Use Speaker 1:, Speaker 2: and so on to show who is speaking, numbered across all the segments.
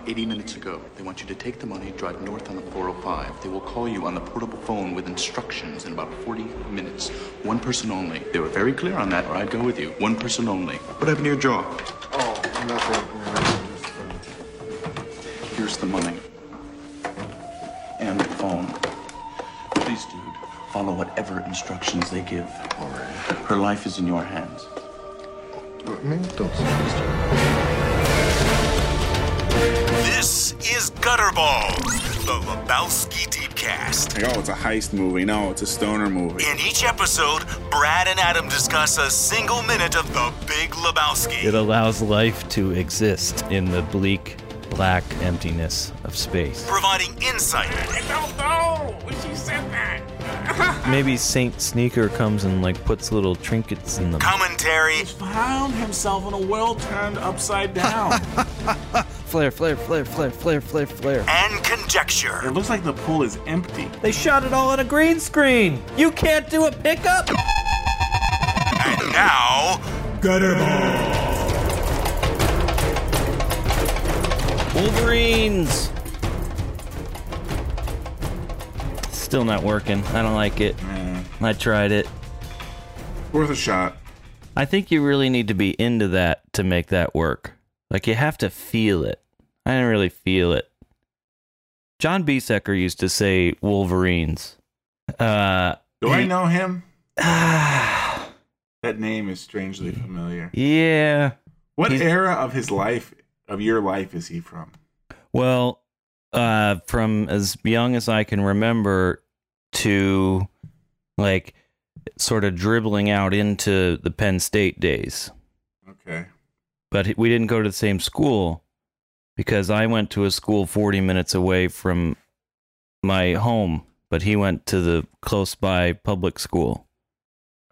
Speaker 1: about 80 minutes ago. They want you to take the money, drive north on the 405. They will call you on the portable phone with instructions in about 40 minutes. One person only. They were very clear on that, or I'd go with you. One person only. What happened to your jaw?
Speaker 2: Oh, nothing.
Speaker 1: Here's the money. And the phone. Please, dude, follow whatever instructions they give.
Speaker 2: All right.
Speaker 1: Her life is in your hands.
Speaker 2: Man, don't say this.
Speaker 3: This is Gutterball, the Lebowski Deepcast.
Speaker 4: Like, oh, it's a heist movie. No, it's a stoner movie.
Speaker 3: In each episode, Brad and Adam discuss a single minute of the Big Lebowski.
Speaker 5: It allows life to exist in the bleak, black emptiness of space.
Speaker 3: providing insight,
Speaker 6: I don't know when she said that.
Speaker 5: Maybe Saint Sneaker comes and like puts little trinkets in them.
Speaker 3: commentary, He
Speaker 6: Found himself in a world turned upside down.
Speaker 5: Flare, flare, flare, flare, flare, flare, flare.
Speaker 3: and conjecture.
Speaker 6: it looks like the pool is empty.
Speaker 5: They shot it all on a green screen. You can't do a pickup.
Speaker 3: And now,
Speaker 5: Wolverines. Still not working. I don't like it.
Speaker 4: Eh,
Speaker 5: I tried it.
Speaker 4: worth a shot.
Speaker 5: I think you really need to be into that to make that work. Like you have to feel it. I didn't really feel it. John Biesecker used to say Wolverines. Uh,
Speaker 4: Do I know him? That name is strangely familiar. Yeah. What
Speaker 5: He's-
Speaker 4: era of his life, of your life, is he from?
Speaker 5: Well, uh, from as young as I can remember to like sort of dribbling out into the Penn State days.
Speaker 4: Okay.
Speaker 5: But we didn't go to the same school because I went to a school 40 minutes away from my home, but he went to the close by public school.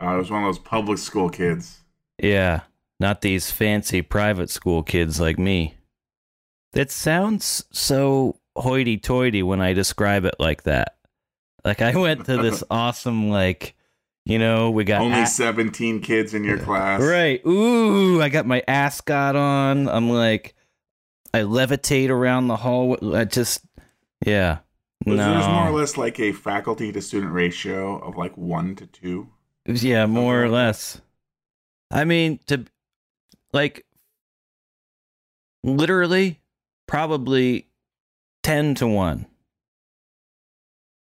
Speaker 4: Uh, I was one of those public school kids.
Speaker 5: Yeah, not these fancy private school kids like me. It sounds so hoity toity when I describe it like that. Like I went to this awesome, like, you know, we got
Speaker 4: Only
Speaker 5: a-
Speaker 4: 17 kids in your class.
Speaker 5: Right. Ooh, I got my ascot on. I'm like, I levitate around the hall. I just, yeah. No.
Speaker 4: There's more or less like a faculty to student ratio of like one to two.
Speaker 5: Yeah, more or less. I mean, to like literally, probably 10 to 1.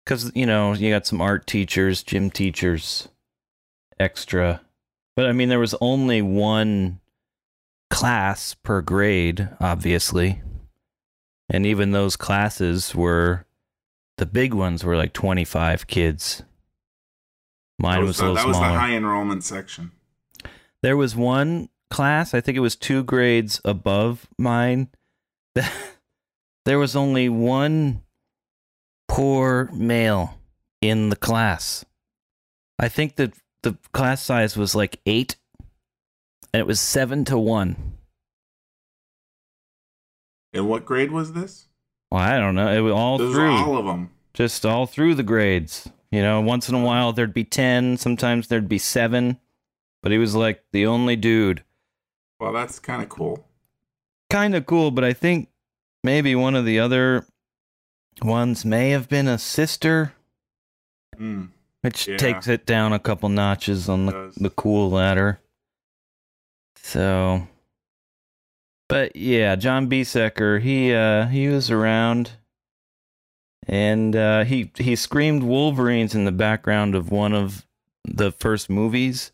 Speaker 5: Because, you know, you got some art teachers, gym teachers, extra. But I mean, there was only one class per grade, obviously. And even those classes were the big ones were like 25 kids. Mine
Speaker 4: that
Speaker 5: was,
Speaker 4: the,
Speaker 5: a little
Speaker 4: that was the high enrollment section.
Speaker 5: There was one class, I think it was two grades above mine. there was only one poor male in the class. I think that the class size was like eight, and it was seven to one.
Speaker 4: And what grade was this?
Speaker 5: Well, I don't know. It was all
Speaker 4: Those
Speaker 5: through,
Speaker 4: all of them.
Speaker 5: just all through the grades. You know, once in a while there'd be ten, sometimes there'd be seven, but he was like the only dude.
Speaker 4: Well, that's kind of cool.
Speaker 5: kind of cool, but I think maybe one of the other ones may have been a sister,
Speaker 4: Mm.
Speaker 5: which
Speaker 4: Yeah.
Speaker 5: takes it down a couple notches on the, the cool ladder. So, but yeah, John Biesecker, he uh, he was around, and uh, he he screamed Wolverines in the background of one of the first movies.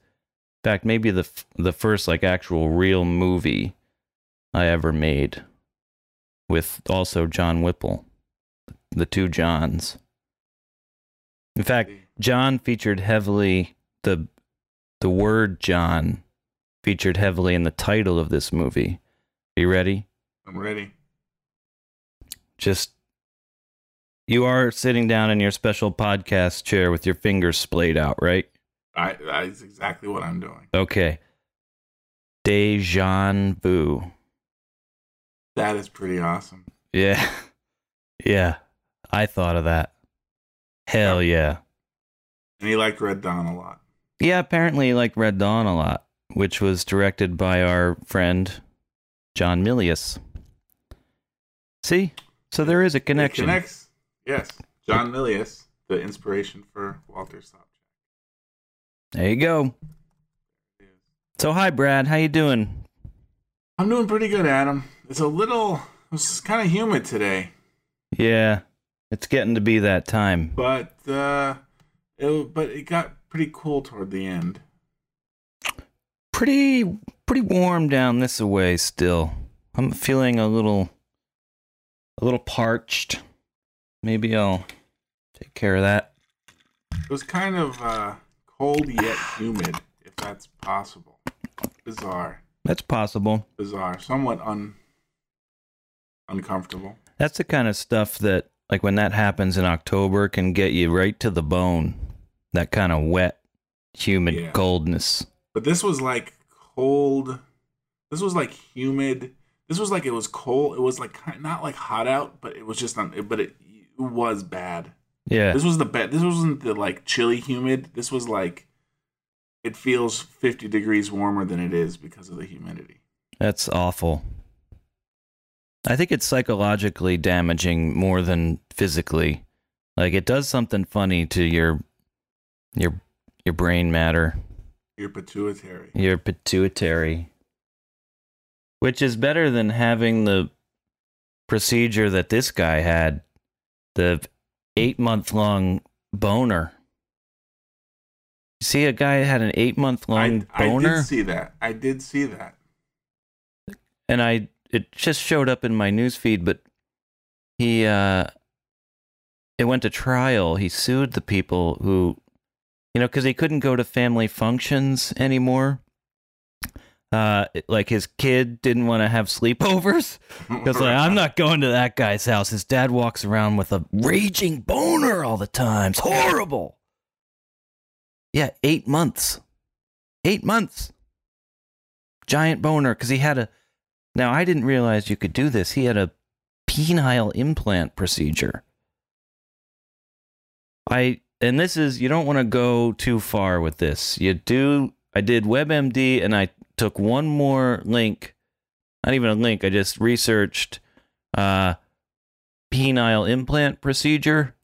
Speaker 5: In fact, maybe the f- the first like actual real movie I ever made, with also John Whipple, the two Johns. In fact, John featured heavily the the word John featured heavily in the title of this movie. Are you ready?
Speaker 4: I'm ready.
Speaker 5: Just you are sitting down in your special podcast chair with your fingers splayed out, right?
Speaker 4: I, that's exactly what I'm doing.
Speaker 5: Okay. Dejan vu.
Speaker 4: That is pretty awesome.
Speaker 5: Yeah. Yeah. I thought of that. Hell yeah.
Speaker 4: And he liked Red Dawn a lot.
Speaker 5: Yeah, apparently he liked Red Dawn a lot, which was directed by our friend John Milius. See? So there is a
Speaker 4: It
Speaker 5: connection.
Speaker 4: connects. Yes. John Milius, the inspiration for Walter Sobchak.
Speaker 5: There you go. So hi Brad, how you doing?
Speaker 4: I'm doing pretty good, Adam. It's a little, it's kind of humid today,
Speaker 5: Yeah. It's getting to be that time.
Speaker 4: but uh, it, but it got pretty cool toward the end.
Speaker 5: Pretty pretty warm down this way still. I'm feeling a little a little parched. Maybe I'll take care of that.
Speaker 4: It was kind of uh, cold yet humid, if that's possible. Bizarre,
Speaker 5: That's possible.
Speaker 4: bizarre, somewhat un uncomfortable.
Speaker 5: That's the kind of stuff that, like, when that happens in October, can get you right to the bone. That kind of wet, humid
Speaker 4: Yeah.
Speaker 5: coldness.
Speaker 4: But this was like cold. This was like humid. This was like it was cold. It was like not like hot out, but it was just not. But it, it was bad.
Speaker 5: Yeah,
Speaker 4: This was the bad. This wasn't the like chilly humid. This was like it feels fifty degrees warmer than it is because of the humidity.
Speaker 5: that's awful. I think it's psychologically damaging more than physically. Like, it does something funny to your your your brain matter,
Speaker 4: Your pituitary.
Speaker 5: your pituitary, which is better than having the procedure that this guy had, the eight month long boner. See, a guy had an eight month long
Speaker 4: I, I
Speaker 5: boner,
Speaker 4: did see that. I did see that.
Speaker 5: and I it just showed up in my newsfeed, but he uh, it went to trial. He sued the people who, you know, because he couldn't go to family functions anymore. Uh, like his kid didn't want to have sleepovers. Because like, I'm not going to that guy's house. His dad walks around with a raging boner all the time. It's horrible. Yeah, eight months. Eight months. Giant boner because he had a. Now I didn't realize you could do this. He had a penile implant procedure. I and this is you don't want to go too far with this. You do. I did WebMD and I took one more link not even a link. I just researched uh, penile implant procedure.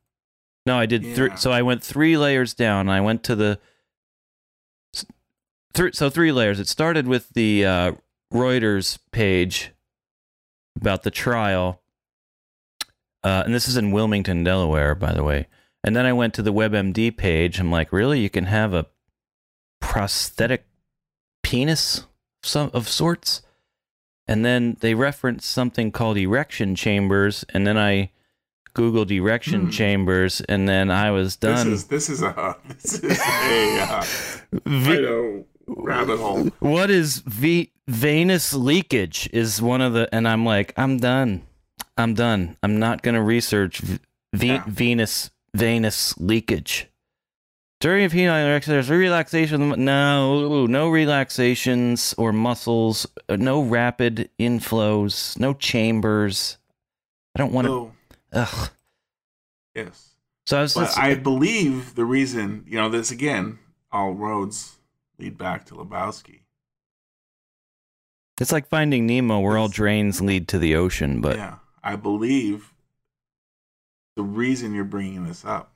Speaker 5: No, I did three. So I went three layers down. I went to the three. So three layers. It started with the uh, Reuters page about the trial, uh, and this is in Wilmington, Delaware, by the way. And then I went to the WebMD page. I'm like, really? You can have a prosthetic penis some of sorts? And then they reference something called erection chambers, and then I googled erection
Speaker 4: Hmm.
Speaker 5: chambers, and then I was
Speaker 4: This
Speaker 5: done.
Speaker 4: is this is a this is a uh,
Speaker 5: V-
Speaker 4: rabbit hole.
Speaker 5: what is v- venous leakage? Is one of the, and I'm like, I'm done. I'm done. I'm not gonna research v- v-
Speaker 4: Yeah.
Speaker 5: venous venous leakage. During a penile erection, there's relaxation. No, no relaxations or muscles. uh, No rapid inflows. No chambers. I don't want to.
Speaker 4: So,
Speaker 5: Ugh.
Speaker 4: yes.
Speaker 5: So I was just.
Speaker 4: I believe the reason, you know, this again, all roads lead back to Lebowski.
Speaker 5: It's like finding Nemo, where all drains lead to the ocean. But
Speaker 4: yeah, I believe the reason you're bringing this up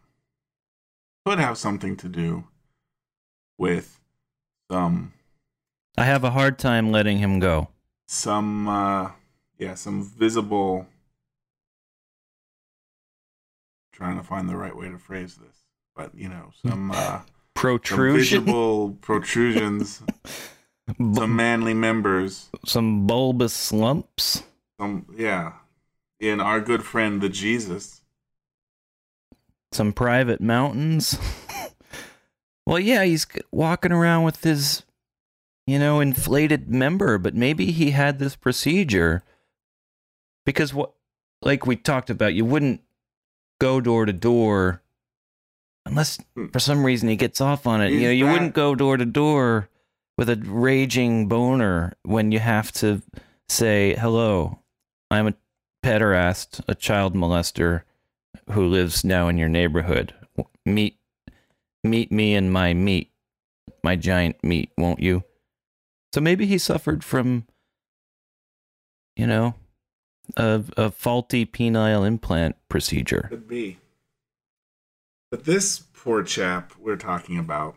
Speaker 4: could have something to do with some
Speaker 5: I have a hard time letting him go.
Speaker 4: some uh yeah some visible trying to find the right way to phrase this but you know some uh some
Speaker 5: Protrusion.
Speaker 4: visible protrusions some manly members
Speaker 5: some bulbous lumps.
Speaker 4: some yeah in our good friend the jesus
Speaker 5: some private mountains. well, yeah, he's walking around with his, you know, inflated member, but maybe he had this procedure because what, like we talked about, you wouldn't go door to door unless
Speaker 4: Hmm.
Speaker 5: for some reason he gets off on it. You know, you wouldn't go door to door with a raging boner when you have to say, hello, I'm a pederast, a child molester who lives now in your neighborhood. Meet meet me in my meat, my giant meat, won't you? So maybe he suffered from you know, a a faulty penile implant procedure.
Speaker 4: Could be. But this poor chap we're talking about,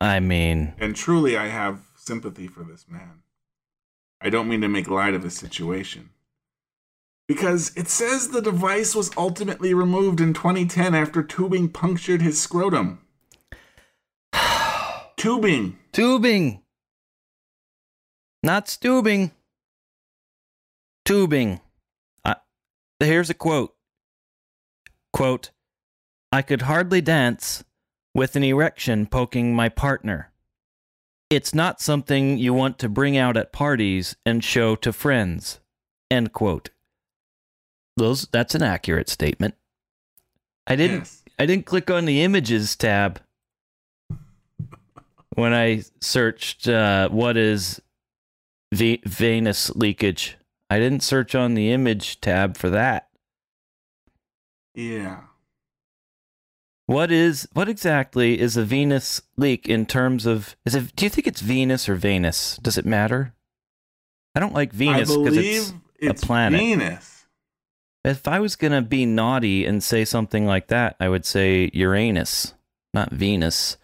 Speaker 5: I mean,
Speaker 4: and truly I have sympathy for this man. I don't mean to make light of his situation. Because it says the device was ultimately removed in 2010 after tubing punctured his scrotum. tubing.
Speaker 5: tubing. Not stubing. Tubing. I, here's a quote. Quote, I could hardly dance with an erection poking my partner. It's not something you want to bring out at parties and show to friends. End quote. Those that's an accurate statement. I didn't
Speaker 4: Yes.
Speaker 5: I didn't click on the images tab when I searched uh, what is ve- venous leakage. I didn't search on the image tab for that.
Speaker 4: Yeah.
Speaker 5: What is what exactly is a Venus leak in terms of is it do you think it's Venus or Venus? Does it matter? I don't like Venus because
Speaker 4: believe
Speaker 5: it's a planet.
Speaker 4: Venus.
Speaker 5: If I was going to be naughty and say something like that, I would say Uranus, not Venus.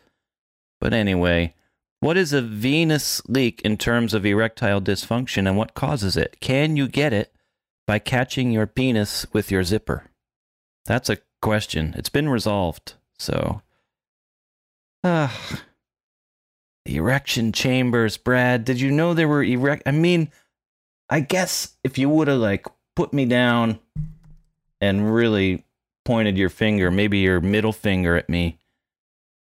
Speaker 5: But anyway, what is a Venus leak in terms of erectile dysfunction and what causes it? Can you get it by catching your penis with your zipper? That's a question. It's been resolved. So, ah, the erection chambers, Brad. Did you know there were erect? I mean, I guess if you would have like put me down and really pointed your finger, maybe your middle finger at me,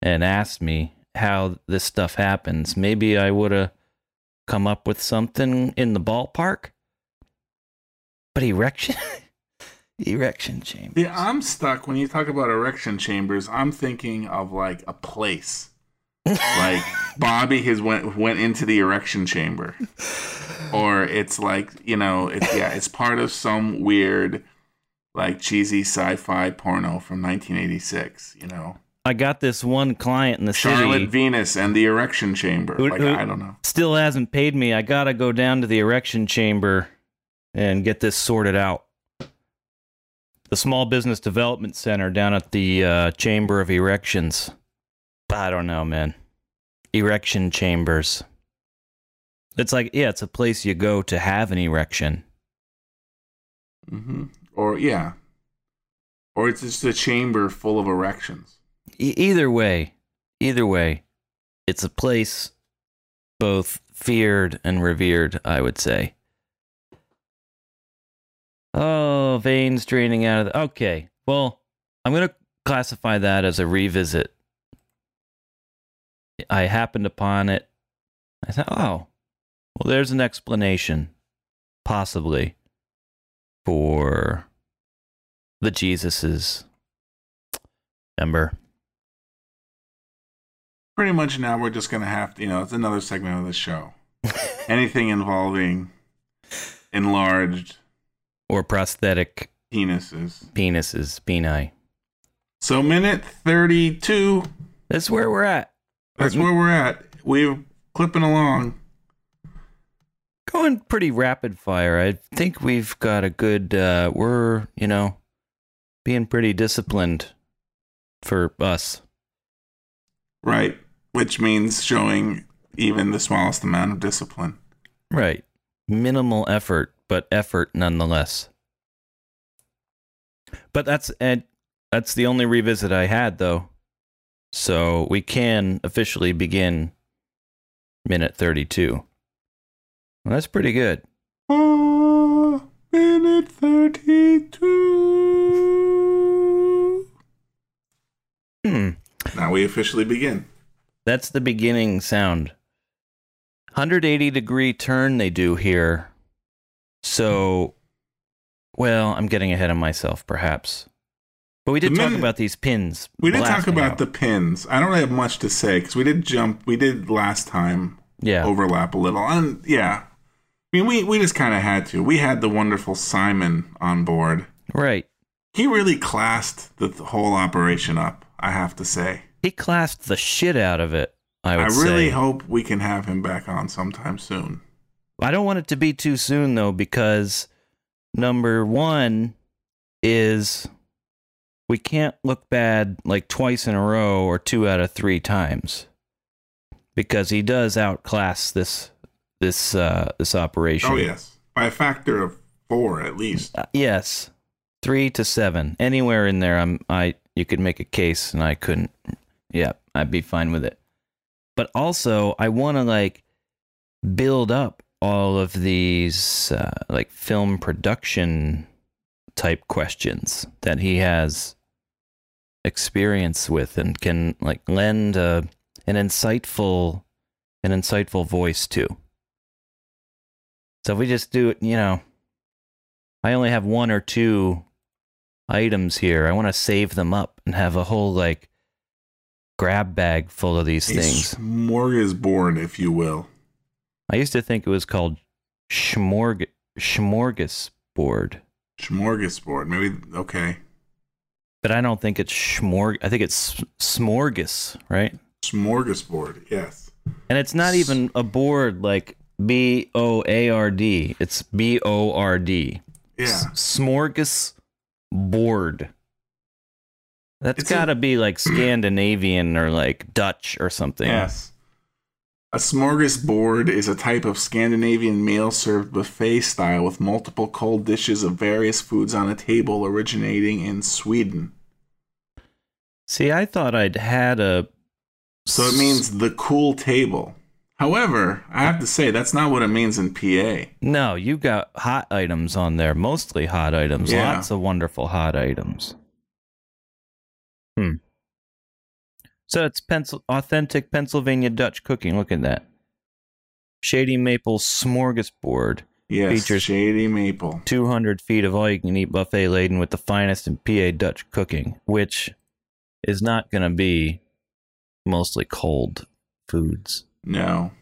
Speaker 5: and asked me how this stuff happens, maybe I would have come up with something in the ballpark. But erection, erection chamber.
Speaker 4: Yeah, I'm stuck when you talk about erection chambers. I'm thinking of like a place. like Bobby has went went into the erection chamber, or it's like you know, it's yeah, it's part of some weird, like cheesy sci-fi porno from 1986. You know,
Speaker 5: I got this one client in the
Speaker 4: Charlotte
Speaker 5: city.
Speaker 4: Venus and the erection chamber.
Speaker 5: Who-
Speaker 4: like
Speaker 5: who-
Speaker 4: I don't know.
Speaker 5: still hasn't paid me. I gotta go down to the erection chamber and get this sorted out. The Small Business Development Center down at the uh, Chamber of Erections. I don't know, man. Erection chambers. It's like, yeah, it's a place you go to have an erection.
Speaker 4: hmm Or yeah, or it's just a chamber full of erections.
Speaker 5: E- either way, either way, it's a place both feared and revered, I would say. Oh, veins draining out of the. Okay, well, I'm going to classify that as a revisit. I happened upon it. I thought, oh, well, there's an explanation, possibly, for the Jesuses. Remember?
Speaker 4: Pretty much now we're just gonna have to, you know, it's another segment of the show. Anything involving enlarged
Speaker 5: or prosthetic
Speaker 4: penises.
Speaker 5: penises, peni.
Speaker 4: So minute thirty-two.
Speaker 5: That's where we're at.
Speaker 4: That's where we're at. We're clipping along.
Speaker 5: Going pretty rapid fire. I think we've got a good. Uh, we're you know being pretty disciplined for us.
Speaker 4: Right. Which means showing even the smallest amount of discipline.
Speaker 5: Right. Minimal effort, but effort nonetheless. But that's and that's the only revisit I had though. So we can officially begin minute 32. Well, that's pretty good.
Speaker 4: Oh, minute thirty-two.
Speaker 5: Hmm.
Speaker 4: Now we officially begin.
Speaker 5: That's the beginning sound. 180 degree turn they do here. So, well, I'm getting ahead of myself, perhaps. But we did
Speaker 4: The
Speaker 5: talk about these pins.
Speaker 4: We did talk about
Speaker 5: out.
Speaker 4: the pins. I don't have much to say because we did jump. We did last time
Speaker 5: yeah.
Speaker 4: overlap a little, and yeah, I mean, we we just kind of had to. We had the wonderful Simon on board.
Speaker 5: Right.
Speaker 4: He really classed the th- whole operation up. I have to say.
Speaker 5: He classed the shit out of it. I
Speaker 4: I, really
Speaker 5: say.
Speaker 4: hope we can have him back on sometime soon.
Speaker 5: I don't want it to be too soon though, because number one is we can't look bad like twice in a row or two out of three times because he does outclass this this uh this operation.
Speaker 4: Oh yes, by a factor of four at least.
Speaker 5: Uh, yes, three to seven, anywhere in there. I'm I you could make a case, and I couldn't. Yeah, I'd be fine with it. But also, I want to like build up all of these uh, like film production type questions that he has experience with and can like lend uh, an insightful an insightful voice to. So if we just do it, you know, I only have one or two items here. I want to save them up and have a whole like grab bag full of these
Speaker 4: A
Speaker 5: things.
Speaker 4: smorgasbord, if you will.
Speaker 5: I used to think it was called schmorg smorgasbord,
Speaker 4: Smorgasbord. Maybe okay.
Speaker 5: but I don't think it's schmorg. I think it's smorgas, right?
Speaker 4: Smorgasbord. Yes.
Speaker 5: And it's not even a board like B O A R D. It's B O R D.
Speaker 4: Yeah.
Speaker 5: Smorgas board. That's got to be like Scandinavian or like Dutch or something.
Speaker 4: Yes. A smorgasbord is a type of Scandinavian meal served buffet style with multiple cold dishes of various foods on a table originating in Sweden.
Speaker 5: See, I thought I'd had a.
Speaker 4: So it means the cool table. However, I have to say that's not what it means in PA.
Speaker 5: No, you got hot items on there, mostly hot items.
Speaker 4: Yeah.
Speaker 5: Lots of wonderful hot items. Hmm. So it's pencil authentic Pennsylvania Dutch cooking. Look at that. Shady Maple Smorgasbord.
Speaker 4: Yes,
Speaker 5: Features-
Speaker 4: shady maple.
Speaker 5: 200 feet of all you can eat buffet laden with the finest in PA Dutch cooking, which is not going to be mostly cold foods.
Speaker 4: No.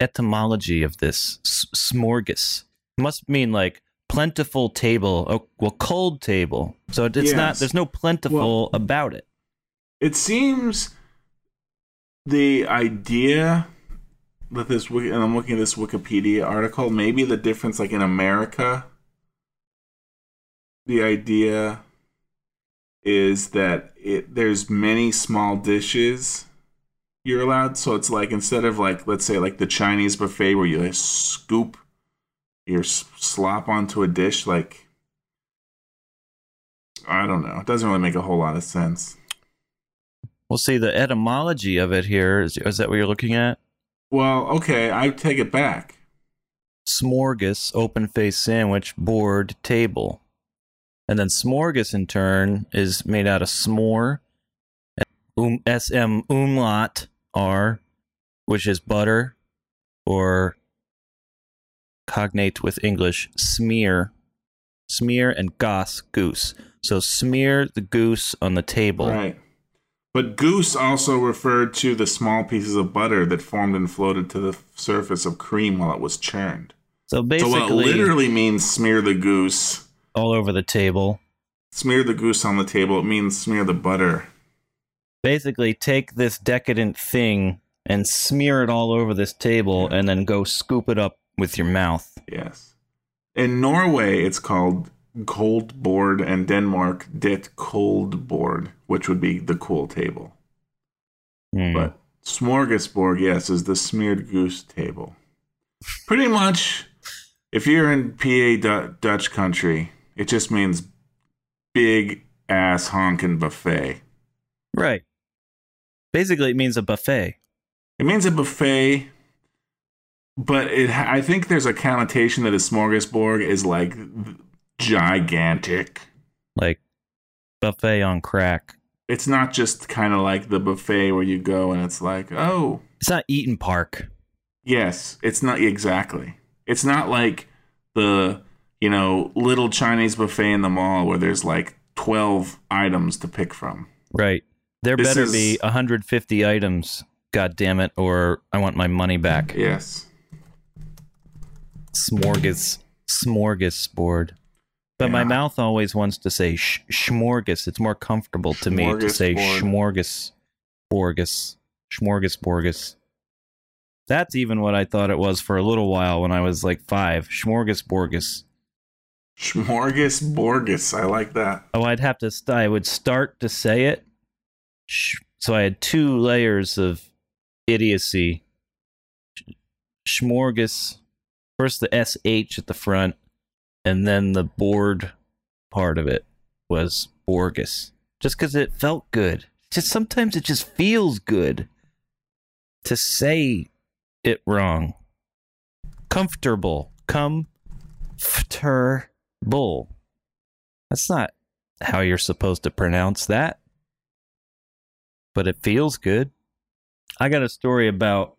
Speaker 5: Etymology of this s- smorgas must mean like plentiful table. Oh, well, cold table. So it's not, there's no plentiful
Speaker 4: Well-
Speaker 5: about it.
Speaker 4: It seems the idea that this and I'm looking at this Wikipedia article, maybe the difference like in America the idea is that it there's many small dishes you're allowed so it's like instead of like let's say like the Chinese buffet where you like, scoop your slop onto a dish like I don't know. It doesn't really make a whole lot of sense.
Speaker 5: We'll see the etymology of it here. Is, is that what you're looking at?
Speaker 4: Well, okay, I take it back.
Speaker 5: smorgas, open face sandwich, board, table. And then smorgas in turn is made out of s'more, um, SM umlaut R, which is butter, or cognate with English, smear. Smear and goss, goose. So smear the goose on the table.
Speaker 4: Right. But goose also referred to the small pieces of butter that formed and floated to the surface of cream while it was churned.
Speaker 5: So
Speaker 4: So
Speaker 5: basically,
Speaker 4: what it literally means smear the goose.
Speaker 5: all over the table.
Speaker 4: Smear the goose on the table. It means smear the butter.
Speaker 5: basically take this decadent thing and smear it all over this table and then go scoop it up with your mouth.
Speaker 4: Yes. In Norway, it's called cold board, and Denmark, det cold board, which would be the cool table.
Speaker 5: Hmm.
Speaker 4: But smorgasbord, yes, is the smeared goose table. Pretty much, if you're in PA Du- Dutch country, it just means big ass honking buffet.
Speaker 5: right. Basically, it means a buffet.
Speaker 4: It means a buffet, but it. I think there's a connotation that a smorgasbord is like gigantic.
Speaker 5: Like buffet on crack.
Speaker 4: It's not just kind of like the buffet where you go and it's like, oh,
Speaker 5: It's not Eaton Park.
Speaker 4: Yes, it's not exactly. It's not like the, you know, little Chinese buffet in the mall where there's like 12 items to pick from.
Speaker 5: Right. There
Speaker 4: This
Speaker 5: better
Speaker 4: is-
Speaker 5: be 150 items, god damn it, or I want my money back.
Speaker 4: Yes.
Speaker 5: Smorgas smorgasbord. But my mouth always wants to say sh- smorgas. It's more comfortable to me to say smorgas, smorgasborgas. That's even what I thought it was for a little while when I was like five. Smorgasborgas.
Speaker 4: Smorgasborgus. I like that.
Speaker 5: Oh, I'd have to. St- I would start to say it. Sh- So I had two layers of idiocy. Schmorgas. First the sh at the front, and then the board part of it was Borgus. Just because it felt good. Just sometimes it just feels good to say it wrong. Comfortable. come, fter, bull. That's not how you're supposed to pronounce that. But it feels good. I got a story about,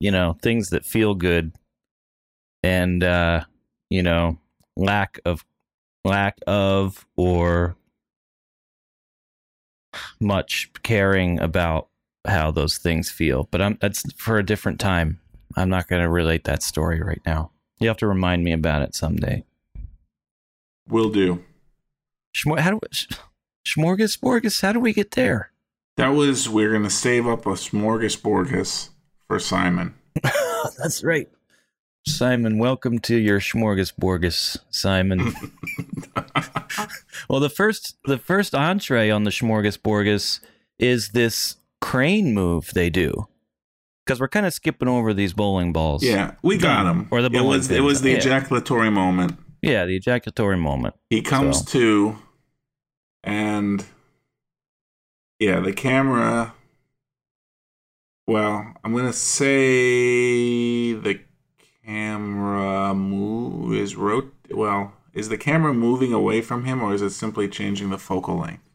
Speaker 5: you know, things that feel good and uh, you know, lack of lack of or much caring about how those things feel. But I'm that's for a different time. I'm not going to relate that story right now. You have to remind me about it someday.
Speaker 4: Will do.
Speaker 5: Schmor- how do we, sh- smorgasborgus? How do we get there?
Speaker 4: That was we're gonna save up a smorgasborgus for Simon.
Speaker 5: That's right. Simon, welcome to your smorgasborgus, Simon. well, the first the first entree on the smorgasborgus is this crane move they do. Because we're kind of skipping over these bowling balls.
Speaker 4: Yeah, we got them.
Speaker 5: Or the
Speaker 4: it
Speaker 5: bowling
Speaker 4: was it was the
Speaker 5: Yeah.
Speaker 4: ejaculatory moment.
Speaker 5: Yeah, the ejaculatory moment.
Speaker 4: He comes
Speaker 5: So-
Speaker 4: to, and yeah, the camera. Well, I'm gonna say the camera move is rot. Well, is the camera moving away from him, or is it simply changing the focal length?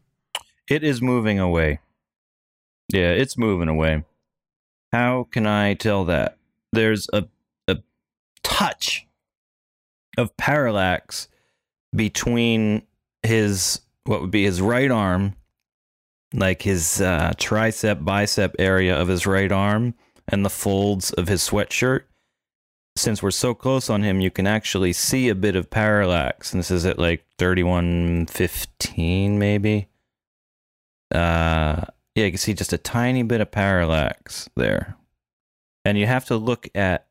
Speaker 5: It is moving away. Yeah, it's moving away. How can I tell that? There's a a touch of parallax between his what would be his right arm, like his uh, tricep bicep area of his right arm, and the folds of his sweatshirt. Since we're so close on him, you can actually see a bit of parallax. And this is at like thirty-one fifteen, maybe? Uh yeah you can see just a tiny bit of parallax there. And you have to look at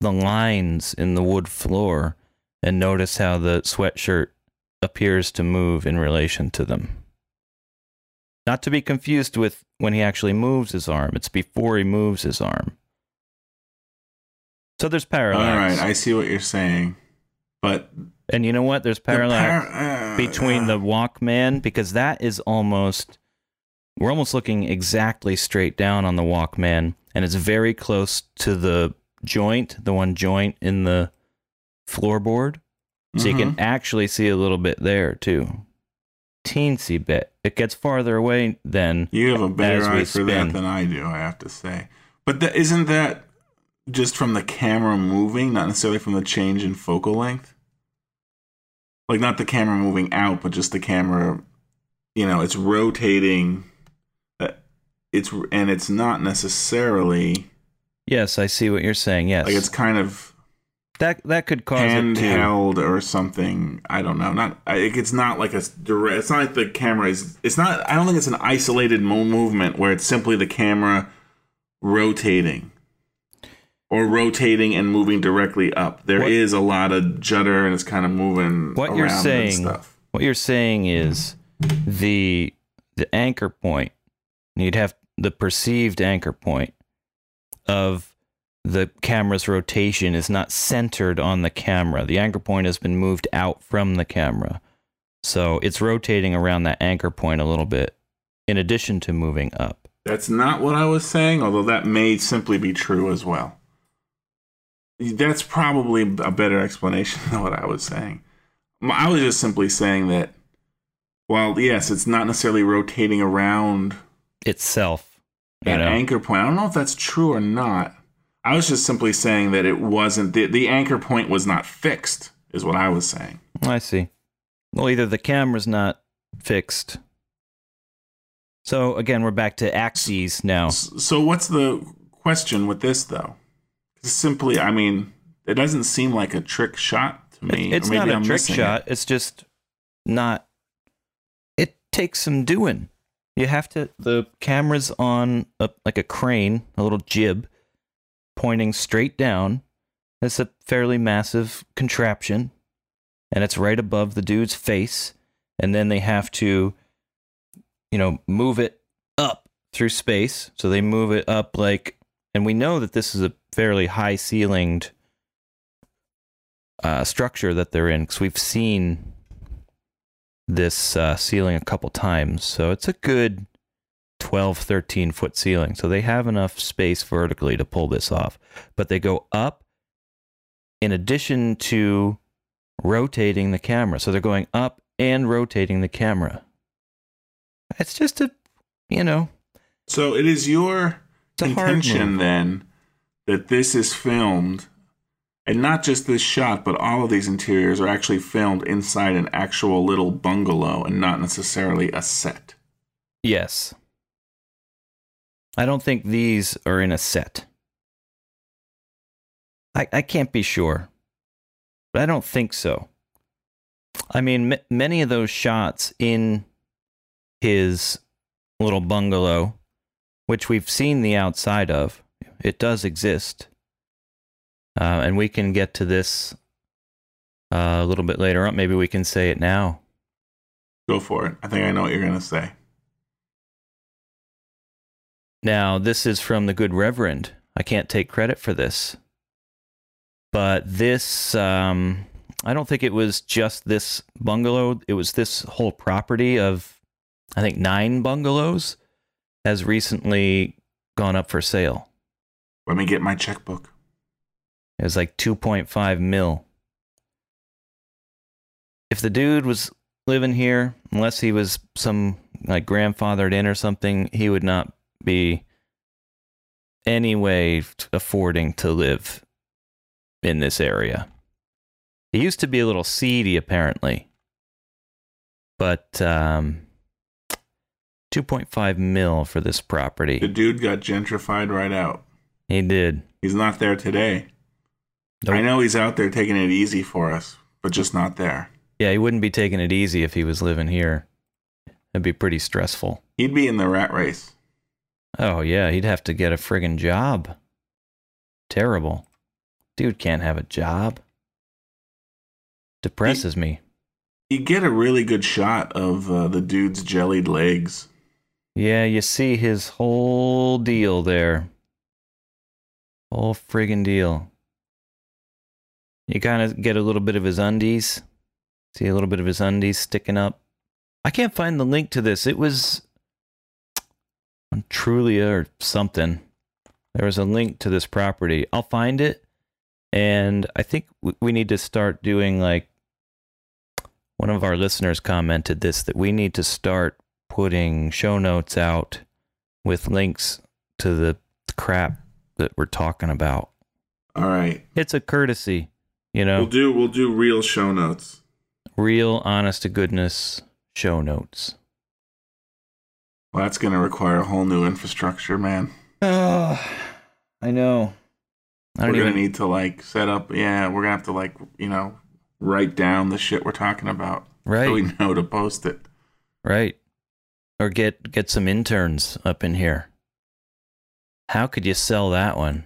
Speaker 5: the lines in the wood floor and notice how the sweatshirt appears to move in relation to them. Not to be confused with when he actually moves his arm. It's before he moves his arm so there's
Speaker 4: All
Speaker 5: parallax
Speaker 4: right, I see what you're saying, but
Speaker 5: and you know what there's
Speaker 4: the
Speaker 5: parallax
Speaker 4: par- uh,
Speaker 5: between the Walkman because that is almost we're almost looking exactly straight down on the Walkman and it's very close to the joint, the one joint in the floorboard. So you
Speaker 4: Mhm.
Speaker 5: can actually see a little bit there too. Teensy bit. It gets farther away then.
Speaker 4: You have a better eye for that than I do, I have to say. But isn't that just from the camera moving, not necessarily from the change in focal length? Like not the camera moving out, but just the camera. You know, it's rotating. uh, It's and it's not necessarily
Speaker 5: Yes, I see what you're saying. Yes.
Speaker 4: like it's kind of
Speaker 5: that that could cause
Speaker 4: handheld or something. I don't know. Not it's not like a direct. It's not like the camera is. It's not. I don't think it's an isolated movement where it's simply the camera rotating or rotating and moving directly up. There is
Speaker 5: What-
Speaker 4: a lot of judder and it's kind of moving.
Speaker 5: What you're saying-
Speaker 4: stuff.
Speaker 5: What you're saying is the the anchor point. You'd have the perceived anchor point of the camera's rotation is not centered on the camera. The anchor point has been moved out from the camera. So it's rotating around that anchor point a little bit in addition to moving up.
Speaker 4: That's not what I was saying, although that may simply be true as well. That's probably a better explanation than what I was saying. I was just simply saying that, while yes, it's not necessarily rotating around
Speaker 5: Itself.
Speaker 4: That
Speaker 5: know?
Speaker 4: anchor point. I don't know if that's true or not. I was just simply saying that it wasn't, the, the anchor point was not fixed, is what I was saying.
Speaker 5: I see. Well, either the camera's not fixed. So again, we're back to axes now.
Speaker 4: So, what's the question with this, though? Simply, I mean, it doesn't seem like a trick shot to me.
Speaker 5: it's not a
Speaker 4: I'm
Speaker 5: trick
Speaker 4: missing it.
Speaker 5: shot. It's just not. It takes some doing. You have to. The camera's on a, like a crane, a little jib, pointing straight down. It's a fairly massive contraption, and it's right above the dude's face. And then they have to, you know, move it up through space. So they move it up like, and we know that this is a fairly high ceilinged uh, structure that they're in because we've seen this uh, ceiling a couple times. So it's a good 12, 13 foot ceiling. So they have enough space vertically to pull this off. But they go up in addition to rotating the camera. So they're going up and rotating the camera. It's just a, you know,
Speaker 4: So it is your
Speaker 5: It's a hard
Speaker 4: contention
Speaker 5: move.
Speaker 4: then that this is filmed, and not just this shot, but all of these interiors are actually filmed inside an actual little bungalow and not necessarily a set.
Speaker 5: yes. I don't think these are in a set. I, I can't be sure, but I don't think so. I mean, m- many of those shots in his little bungalow, which we've seen the outside of, it does exist. Uh, and we can get to this uh, a little bit later on. Maybe we can say it now.
Speaker 4: Go for it. I think I know what you're going to say.
Speaker 5: Now, this is from the Good Reverend. I can't take credit for this. But this, um, I don't think it was just this bungalow. It was this whole property of, I think, nine bungalows has recently gone up for sale.
Speaker 4: Let me get my checkbook.
Speaker 5: It was like 2.5 mil. If the dude was living here, unless he was some like grandfathered in or something, he would not be any way affording to live in this area. He used to be a little seedy, apparently. But um, 2.5 mil for this property.
Speaker 4: The dude got gentrified right out.
Speaker 5: He did.
Speaker 4: He's not there today.
Speaker 5: Nope.
Speaker 4: I know he's out there taking it easy for us, but just not there.
Speaker 5: Yeah, he wouldn't be taking it easy if he was living here. It'd be pretty stressful.
Speaker 4: He'd be in the rat race.
Speaker 5: Oh, yeah, he'd have to get a friggin' job. Terrible. Dude can't have a job. Depresses me.
Speaker 4: You get a really good shot of uh, the dude's jellied legs.
Speaker 5: Yeah, you see his whole deal there. Whole friggin' deal. You kind of get a little bit of his undies. See a little bit of his undies sticking up. I can't find the link to this. It was on Trulia or something. There was a link to this property. I'll find it. And I think we need to start doing like one of our listeners commented this that we need to start putting show notes out with links to the crap that we're talking about.
Speaker 4: All right.
Speaker 5: It's a courtesy, you know,
Speaker 4: We'll do we'll do real show notes.
Speaker 5: real honest to goodness show notes.
Speaker 4: Well, that's going to require a whole new infrastructure, man.
Speaker 5: Oh, I know. I
Speaker 4: We're going
Speaker 5: even
Speaker 4: to need to like set up. Yeah, we're going to have to like, you know, write down the shit we're talking about
Speaker 5: right,
Speaker 4: so we know to post it.
Speaker 5: right, or get get some interns up in here. How could you sell that one?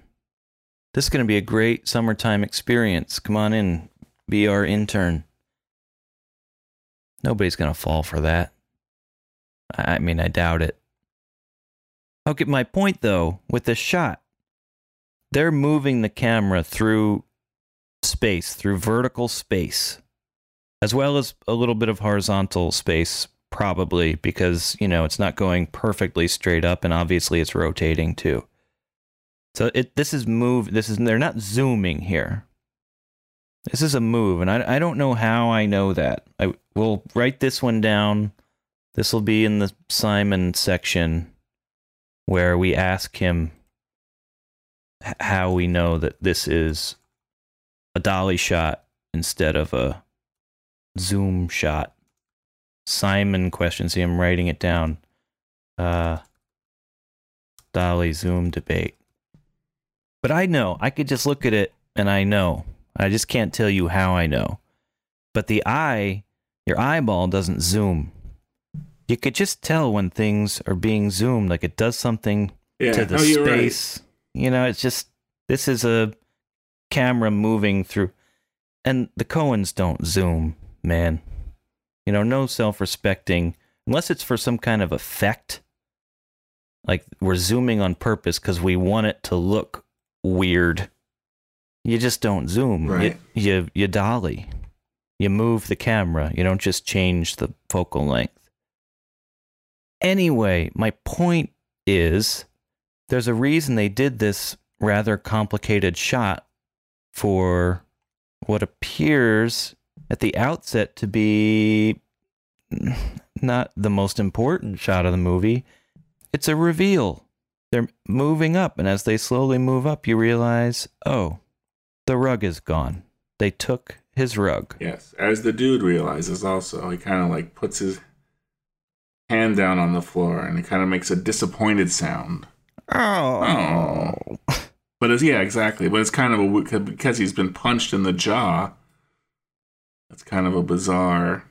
Speaker 5: This is going to be a great summertime experience. Come on in, be our intern. Nobody's going to fall for that. I mean, I doubt it. Okay, my point though, with the shot, they're moving the camera through space, through vertical space, as well as a little bit of horizontal space, probably because, you know, it's not going perfectly straight up and obviously it's rotating too. So it this is move this is they're not zooming here. This is a move, and I I don't know how I know that. I will write this one down. This will be in the Simon section where we ask him how we know that this is a dolly shot instead of a zoom shot. Simon questions. See, I'm writing it down. Uh, dolly zoom debate. But I know I could just look at it and I know. I just can't tell you how I know. But the eye, your eyeball doesn't zoom. You could just tell when things are being zoomed, like it does something
Speaker 4: Yeah,
Speaker 5: to the
Speaker 4: no, you're right.
Speaker 5: space. You know, it's just this is a camera moving through, and the Coens don't zoom, man. You know, no self-respecting unless it's for some kind of effect. Like we're zooming on purpose because we want it to look weird. You just don't zoom.
Speaker 4: Right.
Speaker 5: You, you you dolly. You move the camera. You don't just change the focal length. Anyway, my point is there's a reason they did this rather complicated shot for what appears at the outset to be not the most important shot of the movie. It's a reveal. They're moving up, and as they slowly move up, you realize, oh, the rug is gone. They took his rug.
Speaker 4: Yes, as the dude realizes also, he kind of like puts his hand down on the floor and it kind of makes a disappointed sound.
Speaker 5: Oh. oh.
Speaker 4: But it's, yeah, exactly. But it's kind of a because he's been punched in the jaw. It's kind of a bizarre,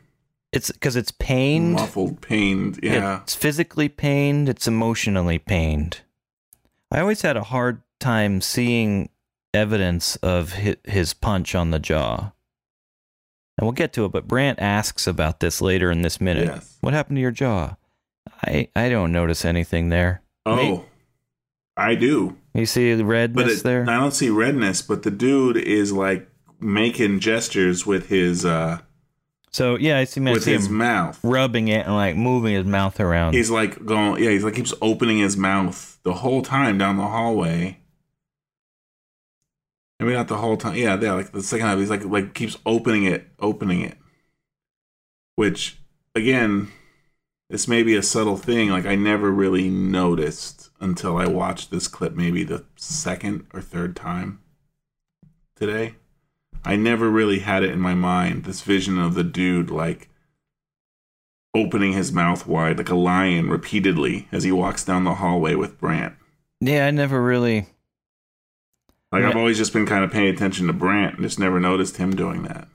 Speaker 5: It's because it's pained.
Speaker 4: muffled, pained. Yeah,
Speaker 5: It's physically pained, it's emotionally pained. I always had a hard time seeing evidence of his punch on the jaw. And we'll get to it, but Brandt asks about this later in this minute.
Speaker 4: Yes.
Speaker 5: What happened to your jaw? I I don't notice anything there.
Speaker 4: Oh,
Speaker 5: May-
Speaker 4: I do.
Speaker 5: You see the
Speaker 4: But
Speaker 5: redness
Speaker 4: it,
Speaker 5: there?
Speaker 4: I don't see redness, but the dude is like making gestures with his uh
Speaker 5: so yeah, I see, I
Speaker 4: with
Speaker 5: see
Speaker 4: his mouth.
Speaker 5: rubbing it and like moving his mouth around.
Speaker 4: He's like going, yeah, he's like keeps opening his mouth the whole time down the hallway. I mean, not the whole time. Yeah, yeah, like the second half, he's like like keeps opening it, opening it. Which again, this may be a subtle thing. Like I never really noticed until I watched this clip, maybe the second or third time today. I never really had it in my mind. This vision of the dude like opening his mouth wide like a lion repeatedly as he walks down the hallway with Brandt.
Speaker 5: yeah, I never really
Speaker 4: Like I've always just been kind of paying attention to Brandt and just never noticed him doing that.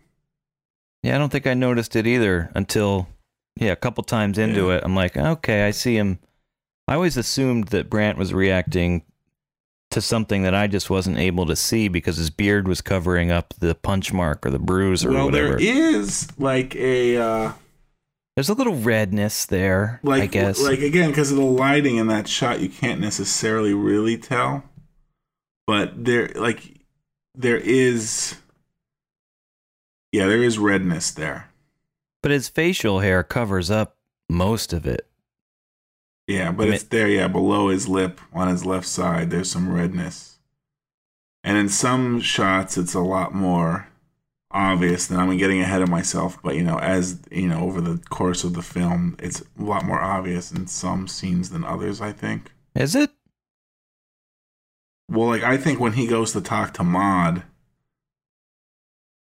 Speaker 5: Yeah, I don't think I noticed it either until yeah, a couple times into
Speaker 4: Yeah.
Speaker 5: it. I'm like, okay, I see him. I always assumed that Brandt was reacting to something that I just wasn't able to see because his beard was covering up the punch mark or the bruise or
Speaker 4: well,
Speaker 5: whatever.
Speaker 4: there is like a uh
Speaker 5: There's a little redness there,
Speaker 4: like
Speaker 5: I guess.
Speaker 4: like again because of the lighting in that shot you can't necessarily really tell. But there like there is yeah, there is redness there.
Speaker 5: but his facial hair covers up most of it.
Speaker 4: Yeah, but it's there, yeah, below his lip on his left side, there's some redness. And in some shots, it's a lot more obvious than I'm getting ahead of myself. But, you know, as, you know, over the course of the film, it's a lot more obvious in some scenes than others, I think.
Speaker 5: Is it?
Speaker 4: Well, like, I think when he goes to talk to Maude,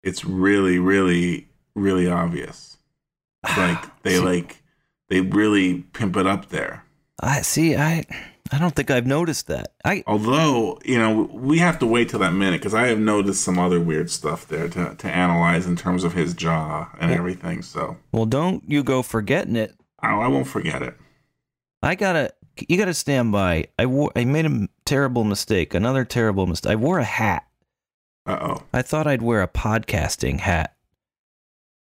Speaker 4: it's really, really, really obvious. Like, they, like, they really pimp it up there.
Speaker 5: I see. I I don't think I've noticed that. I
Speaker 4: Although, you know, we have to wait till that minute because I have noticed some other weird stuff there to, to analyze in terms of his jaw and everything. So
Speaker 5: well, don't you go forgetting it.
Speaker 4: I, I won't forget it.
Speaker 5: I gotta, you gotta stand by. I wore, I made a terrible mistake. Another terrible mistake. I wore a hat.
Speaker 4: Uh oh.
Speaker 5: I thought I'd wear a podcasting hat.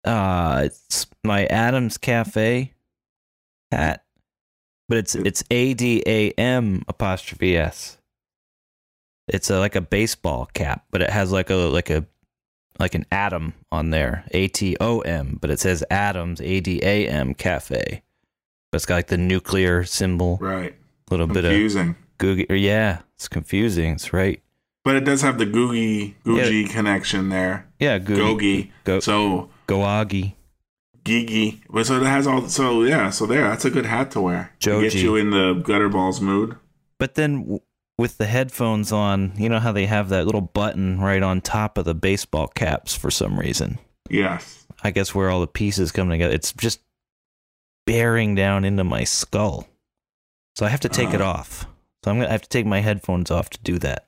Speaker 5: Uh, it's my Adams Cafe hat, but it's it's A D A M apostrophe S. It's a, like a baseball cap, but it has like a like a like an atom on there, A T O M, but it says Adams A D A M Cafe. But it's got like the nuclear symbol,
Speaker 4: Right.
Speaker 5: a little bit of
Speaker 4: Confusing.
Speaker 5: googie. Yeah, it's confusing. It's right.
Speaker 4: But it does have the Googie Googie connection there.
Speaker 5: Yeah, googie.
Speaker 4: Gogi.
Speaker 5: Go
Speaker 4: So
Speaker 5: Goagi.
Speaker 4: Gigi. But so it has all so yeah, so there, that's a good hat to wear. To Get you in the gutter balls mood.
Speaker 5: But then with the headphones on, you know how they have that little button right on top of the baseball caps for some reason.
Speaker 4: Yes.
Speaker 5: I guess where all the pieces come together. It's just bearing down into my skull. So I have to take it
Speaker 4: Ah.
Speaker 5: off. So I'm gonna have to take my headphones off to do that.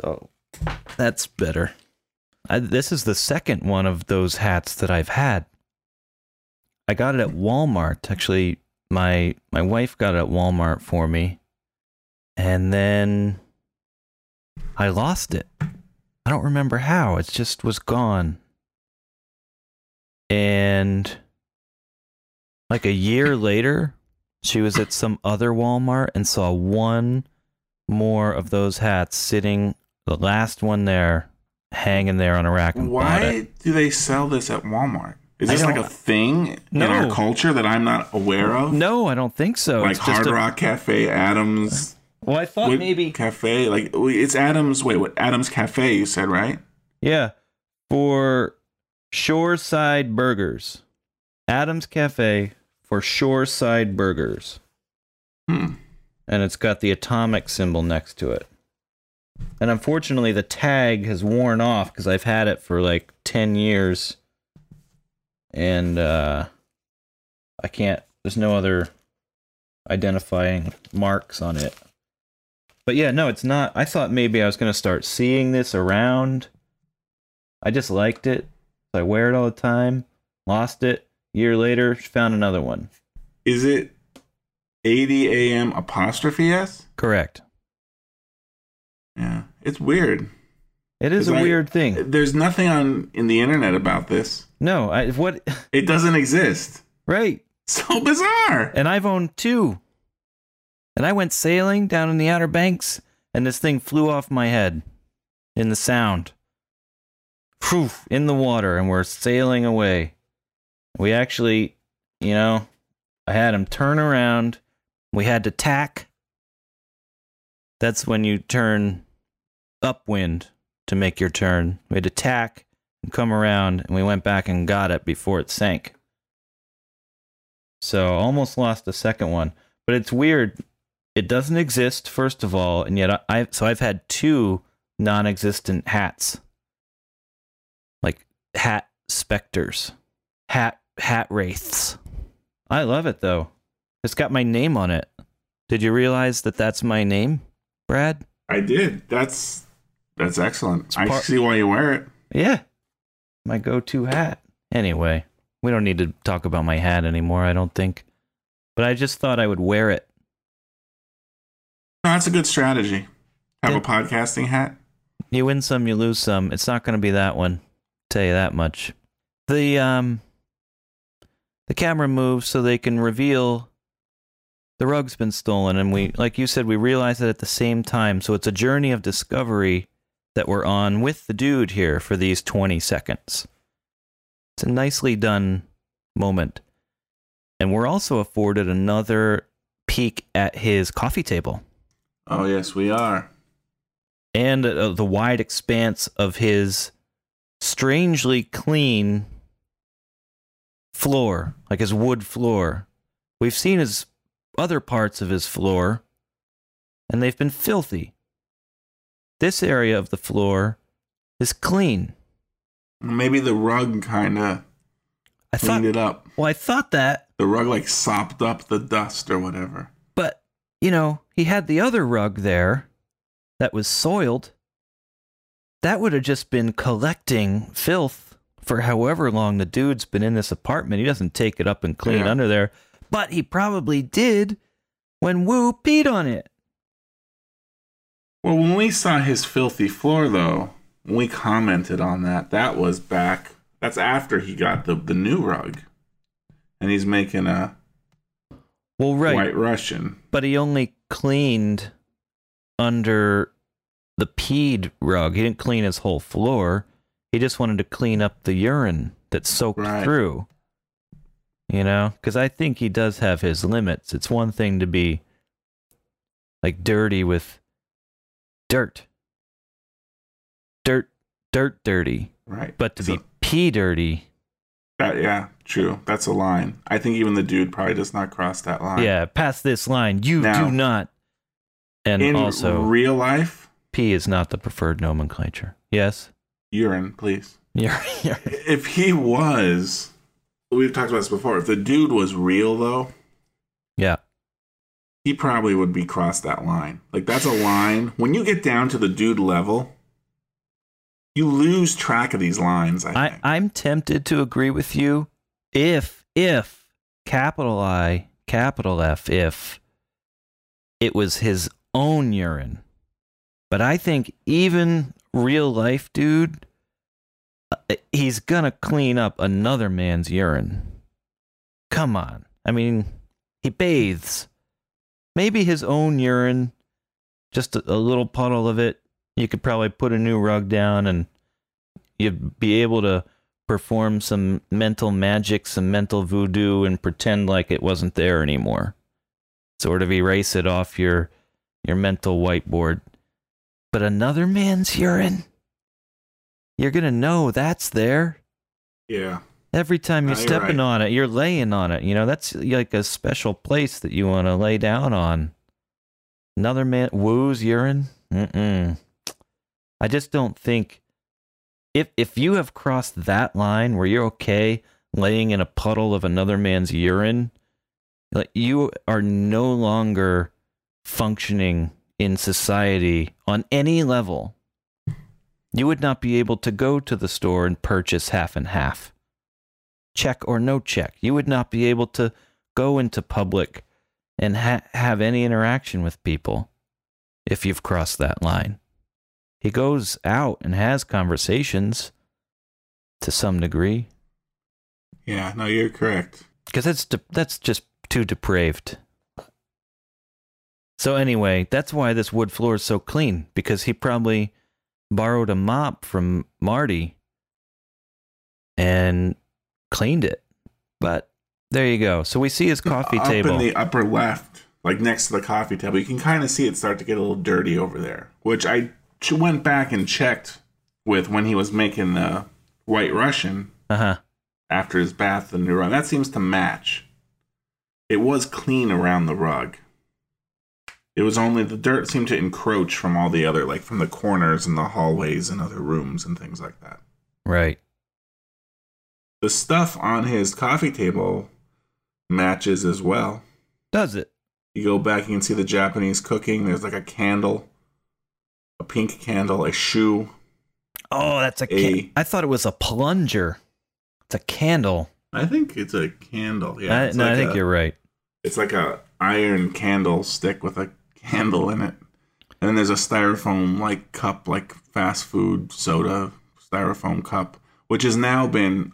Speaker 5: So That's better. I, this is the second one of those hats that I've had. I got it at Walmart. Actually, my my wife got it at Walmart for me, and then I lost it. I don't remember how. It just was gone. And like a year later, she was at some other Walmart and saw one more of those hats sitting, the last one there, hanging there on a rack. And.
Speaker 4: Why do they sell this at Walmart? Is this like a thing in our culture that I'm not aware of?
Speaker 5: No, I don't think so.
Speaker 4: like
Speaker 5: it's just
Speaker 4: Hard
Speaker 5: a,
Speaker 4: Rock Cafe, Adams.
Speaker 5: Well, I thought
Speaker 4: Wait,
Speaker 5: maybe
Speaker 4: Cafe. Like it's Adams. Wait, what? Adams Cafe? You said right?
Speaker 5: Yeah, for Shoreside Burgers, Adams Cafe for Shoreside Burgers,
Speaker 4: Hmm.
Speaker 5: and it's got the atomic symbol next to it. And unfortunately, the tag has worn off because I've had it for like ten years, and uh, I can't. There's no other identifying marks on it. But yeah, no, it's not. I thought maybe I was gonna start seeing this around. I just liked it. So I wear it all the time. Lost it. Year later, found another one.
Speaker 4: Is it 80 a.m. apostrophe s?
Speaker 5: Correct.
Speaker 4: Yeah, it's weird.
Speaker 5: It is a
Speaker 4: I-
Speaker 5: weird thing.
Speaker 4: There's nothing on in the internet about this.
Speaker 5: No, I what
Speaker 4: It doesn't exist.
Speaker 5: right.
Speaker 4: So bizarre.
Speaker 5: And I've owned two. And I went sailing down in the Outer Banks, and this thing flew off my head in the sound. Phew, in the water, and we're sailing away. We actually, you know, I had him turn around. We had to tack. That's when you turn upwind to make your turn. We had to tack and come around, and we went back and got it before it sank. So almost lost the second one. But it's weird. It doesn't exist, first of all, and yet I, I so I've had two non-existent hats. Like hat specters. Hat hat wraiths. I love it though. It's got my name on it. Did you realize that that's my name, Brad?
Speaker 4: I did. That's that's excellent. I
Speaker 5: part-
Speaker 4: see why you wear it.
Speaker 5: Yeah. My go-to hat. Anyway, we don't need to talk about my hat anymore, I don't think. But I just thought I would wear it.
Speaker 4: No, that's a good strategy. Have
Speaker 5: Yeah.
Speaker 4: a podcasting hat.
Speaker 5: You win some, you lose some. It's not going to be that one. Tell you that much. The um the camera moves so they can reveal the rug's been stolen and we like you said we realize it at the same time. So it's a journey of discovery that we're on with the dude here for these 20 seconds. It's a nicely done moment. And we're also afforded another peek at his coffee table
Speaker 4: Oh yes, we are.
Speaker 5: and uh, the wide expanse of his strangely clean floor, like his wood floor. We've seen his other parts of his floor, and they've been filthy. This area of the floor is clean.
Speaker 4: Maybe the rug kind of
Speaker 5: I
Speaker 4: cleaned
Speaker 5: thought.
Speaker 4: it up.
Speaker 5: Well, I thought that,
Speaker 4: The rug like sopped up the dust or whatever.
Speaker 5: but you know, he had the other rug there that was soiled. That would have just been collecting filth for however long the dude's been in this apartment. He doesn't take it up and clean
Speaker 4: Yeah.
Speaker 5: under there, but he probably did when Woo peed on it.
Speaker 4: Well, when we saw his filthy floor, though, we commented on that, that was back. That's after he got the the new rug, and he's making a
Speaker 5: Well, right,
Speaker 4: White Russian.
Speaker 5: but he only cleaned under the peed rug. He didn't clean his whole floor. He just wanted to clean up the urine that soaked
Speaker 4: Right.
Speaker 5: through. You know, because I think he does have his limits. It's one thing to be like dirty with dirt, dirt, dirt, dirty,
Speaker 4: Right.
Speaker 5: but to
Speaker 4: So
Speaker 5: be pee dirty,
Speaker 4: that, yeah, true. That's a line. I think even the dude probably does not cross that line.
Speaker 5: yeah, past this line, you
Speaker 4: Now,
Speaker 5: do not. And
Speaker 4: In
Speaker 5: also,
Speaker 4: real life,
Speaker 5: pee is not the preferred nomenclature. Yes.
Speaker 4: urine, please.
Speaker 5: You're,
Speaker 4: If he was, we've talked about this before. If the dude was real, though,
Speaker 5: yeah.
Speaker 4: He probably would be crossed that line. Like that's a line. When you get down to the dude level, you lose track of these lines. I,
Speaker 5: I. I'm tempted to agree with you if, if, capital I, capital F, if it was his own urine. But I think even real life dude, uh, he's gonna clean up another man's urine. Come on. I mean, he bathes. Maybe his own urine, just a, a little puddle of it, you could probably put a new rug down and you'd be able to perform some mental magic, some mental voodoo, and pretend like it wasn't there anymore. Sort of erase it off your your mental whiteboard. But another man's urine, you're gonna know that's there.
Speaker 4: yeah.
Speaker 5: Every time you're
Speaker 4: No, you're
Speaker 5: stepping
Speaker 4: right.
Speaker 5: on it, you're laying on it. You know, that's like a special place that you want to lay down on. Another man, woo's urine? Mm-mm. I just don't think if if you have crossed that line where you're okay laying in a puddle of another man's urine, like you are no longer functioning in society on any level. You would not be able to go to the store and purchase half and half. Check or no check. You would not be able to go into public and ha- have any interaction with people if you've crossed that line. He goes out and has conversations to some degree
Speaker 4: Yeah, no, you're correct.
Speaker 5: because that's de- that's just too depraved. So anyway, that's why this wood floor is so clean because he probably borrowed a mop from Marty and cleaned it. But there you go. So we see his coffee
Speaker 4: Up
Speaker 5: table.
Speaker 4: in the upper left, like next to the coffee table, you can kind of see it start to get a little dirty over there. Which I went back and checked with when he was making the White Russian
Speaker 5: Uh huh.
Speaker 4: after his bath and new rug. That seems to match. It was clean around the rug. It was only the dirt seemed to encroach from all the other, like from the corners and the hallways and other rooms and things like that.
Speaker 5: Right.
Speaker 4: The stuff on his coffee table matches as well.
Speaker 5: Does it?
Speaker 4: You go back, you can see the Japanese cooking. There's like a candle, a pink candle, a shoe.
Speaker 5: Oh, that's a.
Speaker 4: A-
Speaker 5: Can- I thought it was a plunger. It's a candle.
Speaker 4: I think it's a candle. Yeah,
Speaker 5: I, no, I think
Speaker 4: a-
Speaker 5: you're right.
Speaker 4: It's like a iron candlestick with a candle in it. And then there's a styrofoam like cup, like fast food soda styrofoam cup, which has now been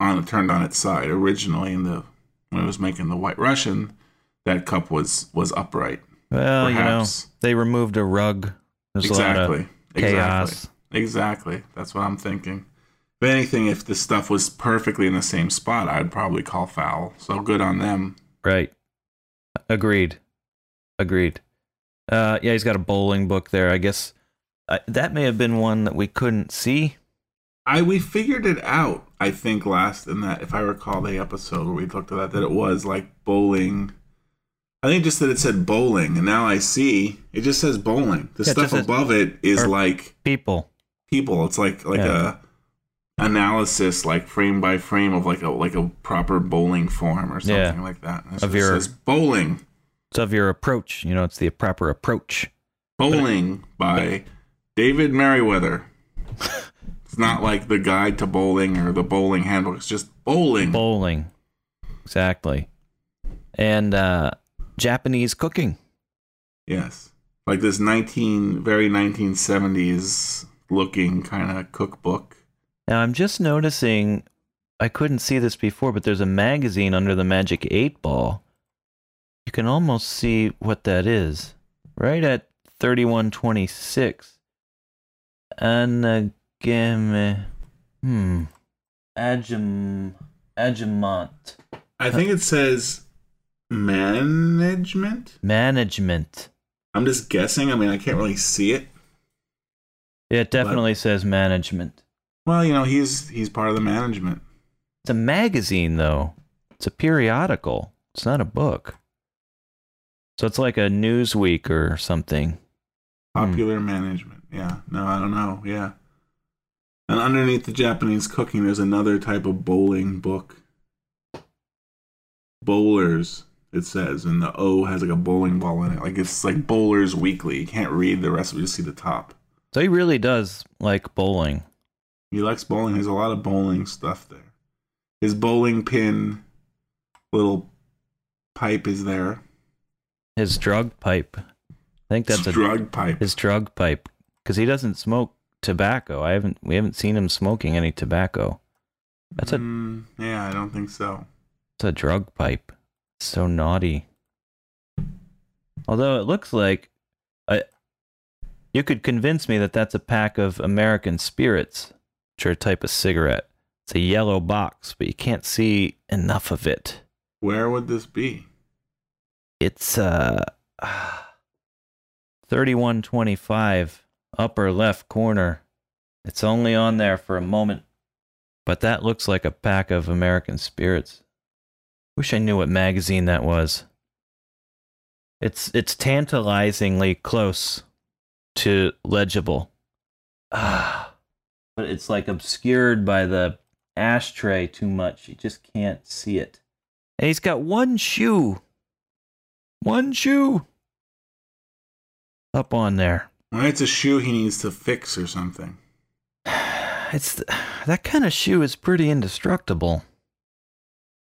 Speaker 4: on turned on its side. Originally, in the when it was making the White Russian, that cup was was upright.
Speaker 5: Well, you know,
Speaker 4: Perhaps.
Speaker 5: they removed a rug. There's a
Speaker 4: exactly.
Speaker 5: of chaos.
Speaker 4: Exactly. Exactly. That's what I'm thinking. If anything, if the stuff was perfectly in the same spot, I'd probably call foul. So good on them.
Speaker 5: Right. Agreed. Agreed. Uh, yeah, he's got a bowling book there. I guess uh, that may have been one that we couldn't see.
Speaker 4: I we figured it out. I think last in that, if I recall the episode where we looked at that, that it was like bowling. I think just that it said bowling, and now I see it just says bowling. The
Speaker 5: Yeah,
Speaker 4: stuff
Speaker 5: says-
Speaker 4: above it is like
Speaker 5: People.
Speaker 4: people. It's like like
Speaker 5: Yeah.
Speaker 4: a analysis, like frame by frame of like a like a proper bowling form or something
Speaker 5: Yeah.
Speaker 4: like that. It
Speaker 5: Of your-
Speaker 4: says bowling.
Speaker 5: It's of your approach. You know, it's the proper approach.
Speaker 4: Bowling by David Merriweather. it's not like the guide to bowling or the bowling handbook. It's just bowling.
Speaker 5: Bowling. Exactly. And uh, Japanese cooking.
Speaker 4: yes, like this nineteen, very nineteen seventies looking kind of cookbook.
Speaker 5: Now, I'm just noticing, I couldn't see this before, but there's a magazine under the Magic 8 Ball. You can almost see what that is. Right at 3126. Anagame. Hmm. Agim. Agimont.
Speaker 4: I think it says management.
Speaker 5: Management.
Speaker 4: I'm just guessing. I mean, I can't really see it.
Speaker 5: It definitely says management.
Speaker 4: Well, you know, he's he's part of the management.
Speaker 5: It's a magazine, though. It's a periodical. It's not a book. So it's like a Newsweek or something. Hmm.
Speaker 4: Popular management. Yeah. No, I don't know. Yeah. And underneath the Japanese cooking, there's another type of bowling book. Bowlers, it says, and the O has like a bowling ball in it. Like it's like Bowlers Weekly. You can't read the rest of it, you just see the top.
Speaker 5: So he really does like bowling.
Speaker 4: He likes bowling. There's a lot of bowling stuff there. His bowling pin little pipe is there.
Speaker 5: His drug pipe. I think that's
Speaker 4: His
Speaker 5: a
Speaker 4: drug pipe.
Speaker 5: his drug pipe because he doesn't smoke tobacco. I haven't we haven't seen him smoking any tobacco. That's a
Speaker 4: Mm, yeah, I don't think so.
Speaker 5: it's a drug pipe. It's So naughty. Although it looks like I, you could convince me that that's a pack of American spirits, which are a type of cigarette. It's a yellow box, but you can't see enough of it.
Speaker 4: Where would this be?
Speaker 5: It's uh 3125 upper left corner. It's only on there for a moment. But that looks like a pack of American spirits. Wish I knew what magazine that was. It's it's tantalizingly close to legible. Ah. But it's like obscured by the ashtray too much. You just can't see it. And he's got one shoe. One shoe. Up on there.
Speaker 4: Well, it's a shoe he needs to fix or something.
Speaker 5: It's th- that kind of shoe is pretty indestructible.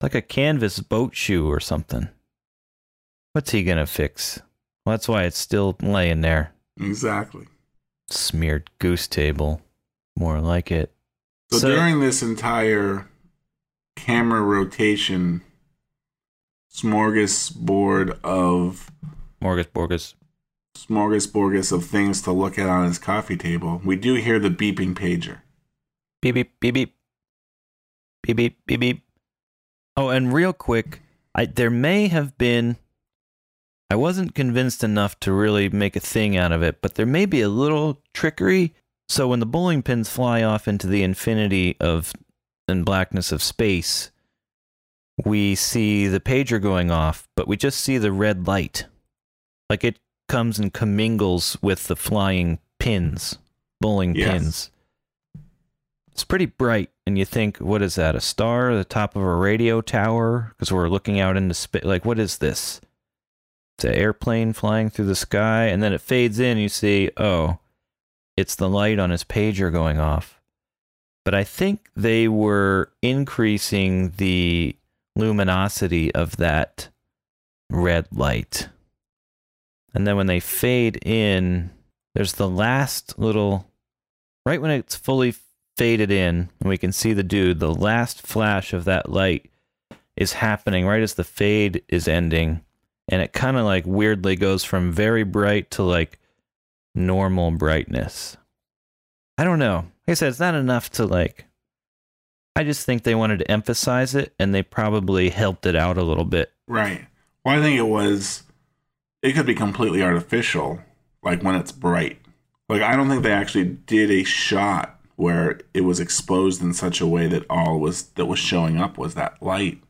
Speaker 5: Like a canvas boat shoe or something. What's he gonna fix? Well, that's why it's still laying there.
Speaker 4: Exactly.
Speaker 5: Smeared goose table. More like it.
Speaker 4: So,
Speaker 5: So-
Speaker 4: during this entire camera rotation smorgasbord of
Speaker 5: Morgus Borgus.
Speaker 4: Smorgasbord of things to look at on his coffee table, we do hear the beeping pager.
Speaker 5: Beep beep beep beep. Beep beep beep beep. Oh, and real quick, I there may have been I wasn't convinced enough to really make a thing out of it, but there may be a little trickery. So when the bowling pins fly off into the infinity of and blackness of space, we see the pager going off, but we just see the red light. Like it comes and commingles with the flying pins, bowling
Speaker 4: Yes.
Speaker 5: pins. It's pretty bright, and you think, what is that? A star the top of a radio tower? Because we're looking out into space. Like, what is this? It's an airplane flying through the sky, and then it fades in. You see, oh, it's the light on his pager going off. But I think they were increasing the luminosity of that red light. And then when they fade in, there's the last little, right when it's fully faded in and we can see the dude, the last flash of that light is happening right as the fade is ending. And it kind of like weirdly goes from very bright to like normal brightness. I don't know. Like I said, it's not enough to like. I just think they wanted to emphasize it and they probably helped it out a little bit.
Speaker 4: Right. Well, I think it was. It could be completely artificial, like when it's bright. Like I don't think they actually did a shot where it was exposed in such a way that all was that was showing up was that light.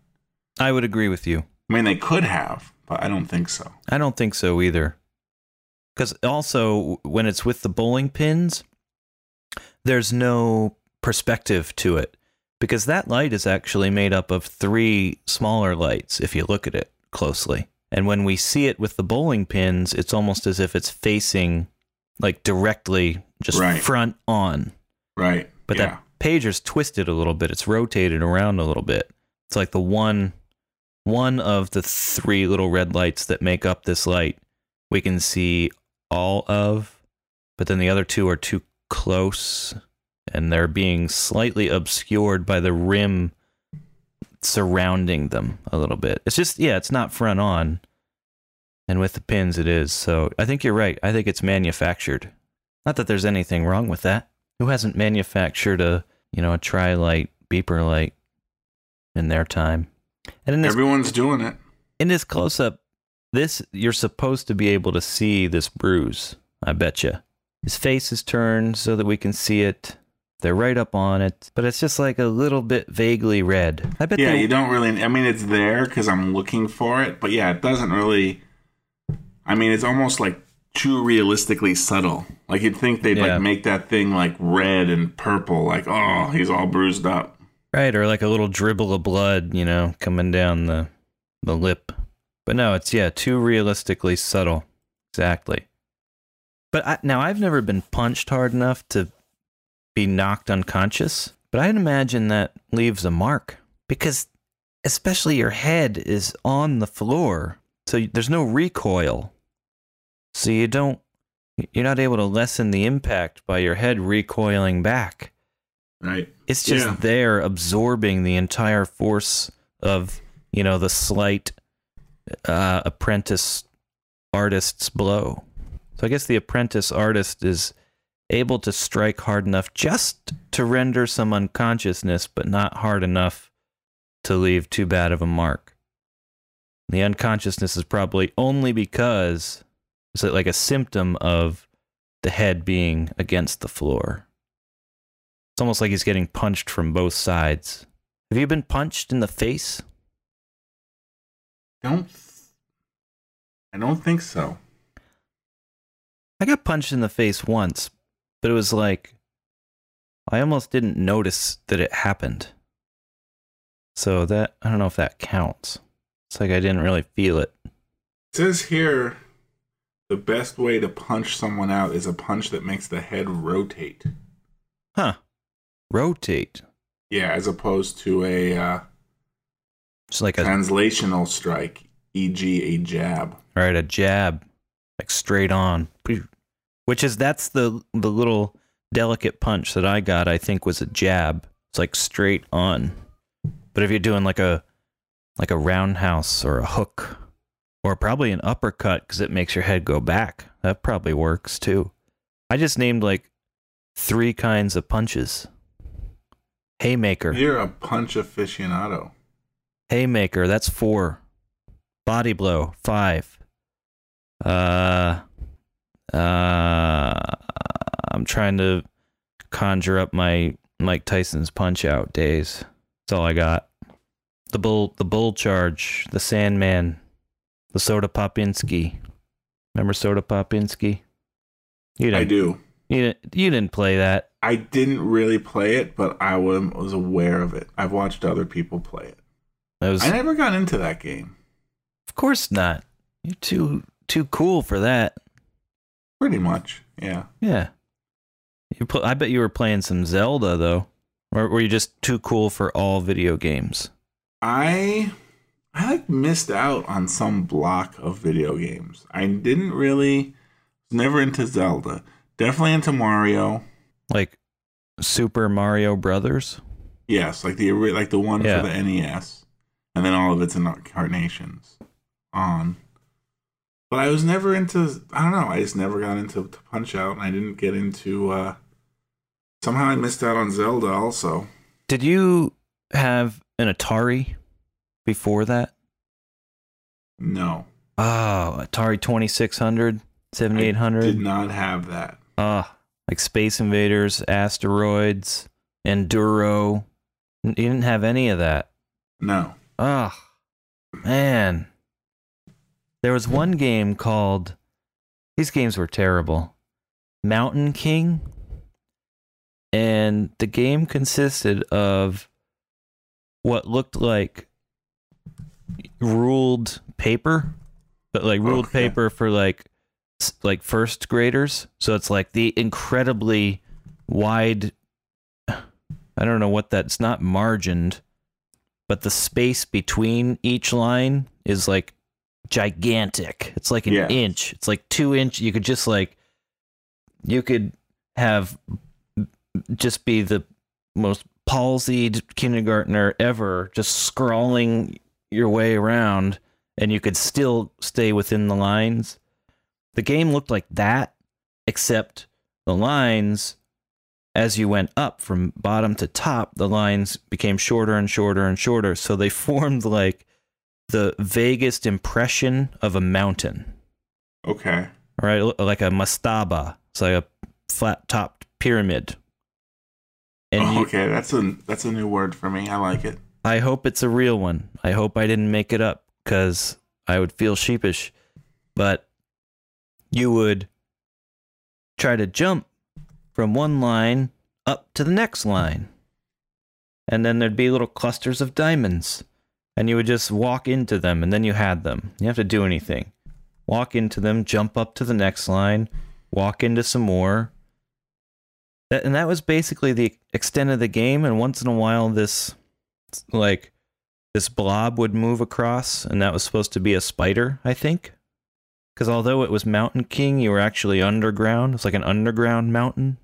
Speaker 5: I would agree with you.
Speaker 4: I mean, they could have, but I don't think so.
Speaker 5: I don't think so either. Because also, when it's with the bowling pins, there's no perspective to it. Because that light is actually made up of three smaller lights if you look at it closely. And when we see it with the bowling pins, it's almost as if it's facing like directly, just
Speaker 4: Right.
Speaker 5: front on.
Speaker 4: Right.
Speaker 5: But
Speaker 4: yeah.
Speaker 5: that pager's twisted a little bit. It's rotated around a little bit. It's like the one one of the three little red lights that make up this light we can see all of, but then the other two are too close and they're being slightly obscured by the rim surrounding them a little bit. It's just yeah, it's not front on. And with the pins it is. So I think you're right. I think it's manufactured. Not that there's anything wrong with that. Who hasn't manufactured a you know a tri light beeper light in their time? And in this
Speaker 4: Everyone's doing it.
Speaker 5: in this close up, this you're supposed to be able to see this bruise. I bet you. His face is turned so that we can see it. They're right up on it, but it's just like a little bit vaguely red. I bet.
Speaker 4: Yeah,
Speaker 5: they,
Speaker 4: you don't really. I mean, it's there because I'm looking for it, but yeah, it doesn't really. I mean, it's almost like too realistically subtle. Like you'd think they'd
Speaker 5: Yeah.
Speaker 4: like make that thing like red and purple, like oh, he's all bruised up.
Speaker 5: right, or like a little dribble of blood, you know, coming down the the lip. But no, it's yeah, too realistically subtle. Exactly. But I, now I've never been punched hard enough to be knocked unconscious, but I'd imagine that leaves a mark because, especially your head is on the floor, so there's no recoil. So you don't, you're not able to lessen the impact by your head recoiling back.
Speaker 4: Right.
Speaker 5: It's just
Speaker 4: Yeah.
Speaker 5: there absorbing the entire force of, you know, the slight uh, apprentice artist's blow. So I guess the apprentice artist is able to strike hard enough just to render some unconsciousness, but not hard enough to leave too bad of a mark. The unconsciousness is probably only because it's like a symptom of the head being against the floor. It's almost like he's getting punched from both sides. Have you been punched in the face?
Speaker 4: Don't. I don't think so.
Speaker 5: I got punched in the face once, but it was like I almost didn't notice that it happened. So that I don't know if that counts. It's like I didn't really feel it.
Speaker 4: It says here the best way to punch someone out is a punch that makes the head rotate.
Speaker 5: Huh. Rotate.
Speaker 4: Yeah, as opposed to a uh,
Speaker 5: It's like a
Speaker 4: translational strike, e.g., a jab.
Speaker 5: right, a jab. Like straight on. Which is that's the the little delicate punch that I got, I think was a jab. It's like straight on. But if you're doing like a like a roundhouse or a hook or probably an uppercut because it makes your head go back, that probably works too. I just named like three kinds of punches. Haymaker.
Speaker 4: You're a punch aficionado.
Speaker 5: Haymaker, that's four. Body blow, five. Uh, uh, I'm trying to conjure up my Mike Tyson's punch out days. That's all I got. The bull, the bull charge, the Sandman, the Soda Popinski. Remember Soda Popinski? You didn't.
Speaker 4: I do.
Speaker 5: You didn't. You didn't play that.
Speaker 4: I didn't really play it, but I was aware of it. I've watched other people play it.
Speaker 5: It was.
Speaker 4: I never got into that game.
Speaker 5: of course not. You're too too cool for that.
Speaker 4: Pretty much, yeah.
Speaker 5: Yeah. You put, I bet you were playing some Zelda though, or were you just too cool for all video games?
Speaker 4: I I like missed out on some block of video games. I didn't really was never into Zelda. Definitely into Mario.
Speaker 5: Like Super Mario Brothers?
Speaker 4: Yes, like the like the one
Speaker 5: Yeah.
Speaker 4: for the NES, and then all of its incarnations on. But I was never into. I don't know. I just never got into to Punch Out, and I didn't get into. uh Somehow I missed out on Zelda. Also,
Speaker 5: Did you have an Atari before that?
Speaker 4: no,
Speaker 5: Oh, Atari 2600,
Speaker 4: I did not have that.
Speaker 5: Ah, like Space Invaders, Asteroids, Enduro. You didn't have any of that.
Speaker 4: No.
Speaker 5: Oh, man. There was one game called. These games were terrible. Mountain King. And the game consisted of what looked like ruled paper, but like ruled
Speaker 4: Okay.
Speaker 5: paper for like like first graders. So it's like the incredibly wide I don't know what that's not margined, but the space between each line is like gigantic. It's like an
Speaker 4: Yes.
Speaker 5: inch. It's like two inch. You could just like, you could have just be the most palsied kindergartner ever, just scrawling your way around, and you could still stay within the lines. The game looked like that, except the lines as you went up from bottom to top, the lines became shorter and shorter and shorter. So they formed like the vaguest impression of a mountain,
Speaker 4: Okay.
Speaker 5: right? Like a mastaba. It's like a flat topped pyramid. And
Speaker 4: Oh, okay, that's a that's a new word for me. I like it.
Speaker 5: I hope it's a real one. I hope I didn't make it up because I would feel sheepish. But you would try to jump from one line up to the next line. And then there'd be little clusters of diamonds. And you would just walk into them, and then you had them. You have to do anything. Walk into them, jump up to the next line, walk into some more. That, and that was basically the extent of the game. And once in a while, this like this blob would move across, and that was supposed to be a spider, I think. Because although it was Mountain King, you were actually underground. It's like an underground mountain.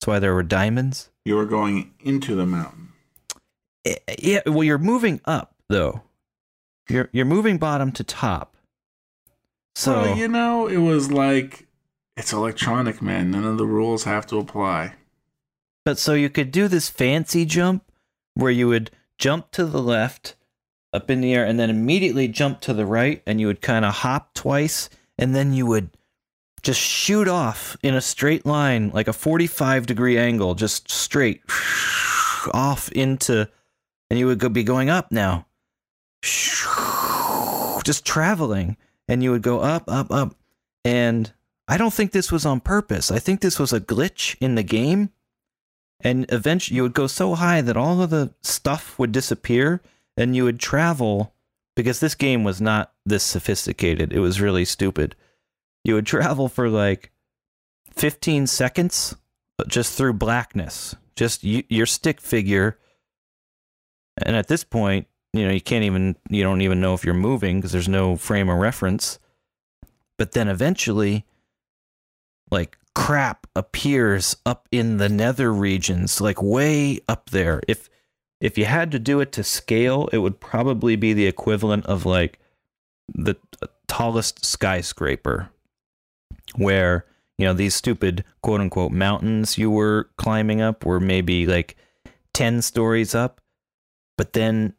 Speaker 5: That's why there were diamonds.
Speaker 4: You were going into the mountain.
Speaker 5: Eh, Yeah, well, you're moving up though. You're you're moving bottom to top. So
Speaker 4: well, you know, it was like it's electronic, man. None of the rules have to apply.
Speaker 5: But so you could do this fancy jump where you would jump to the left up in the air and then immediately jump to the right and you would kind of hop twice and then you would just shoot off in a straight line like a 45 degree angle just straight off into and you would go, be going up now just traveling. And you would go up up up. And I don't think this was on purpose. I think this was a glitch in the game. And eventually you would go so high that all of the stuff would disappear and you would travel because this game was not this sophisticated. It was really stupid. You would travel for like 15 seconds uh, just through blackness. Just y- your stick figure. And at this point you know you can't even you don't even know if you're moving because there's no frame of reference. But then eventually like crap appears up in the nether regions like way up there. If if you had to do it to scale it would probably be the equivalent of like the uh, tallest skyscraper where you know these stupid quote unquote mountains you were climbing up were maybe like 10 stories up. But then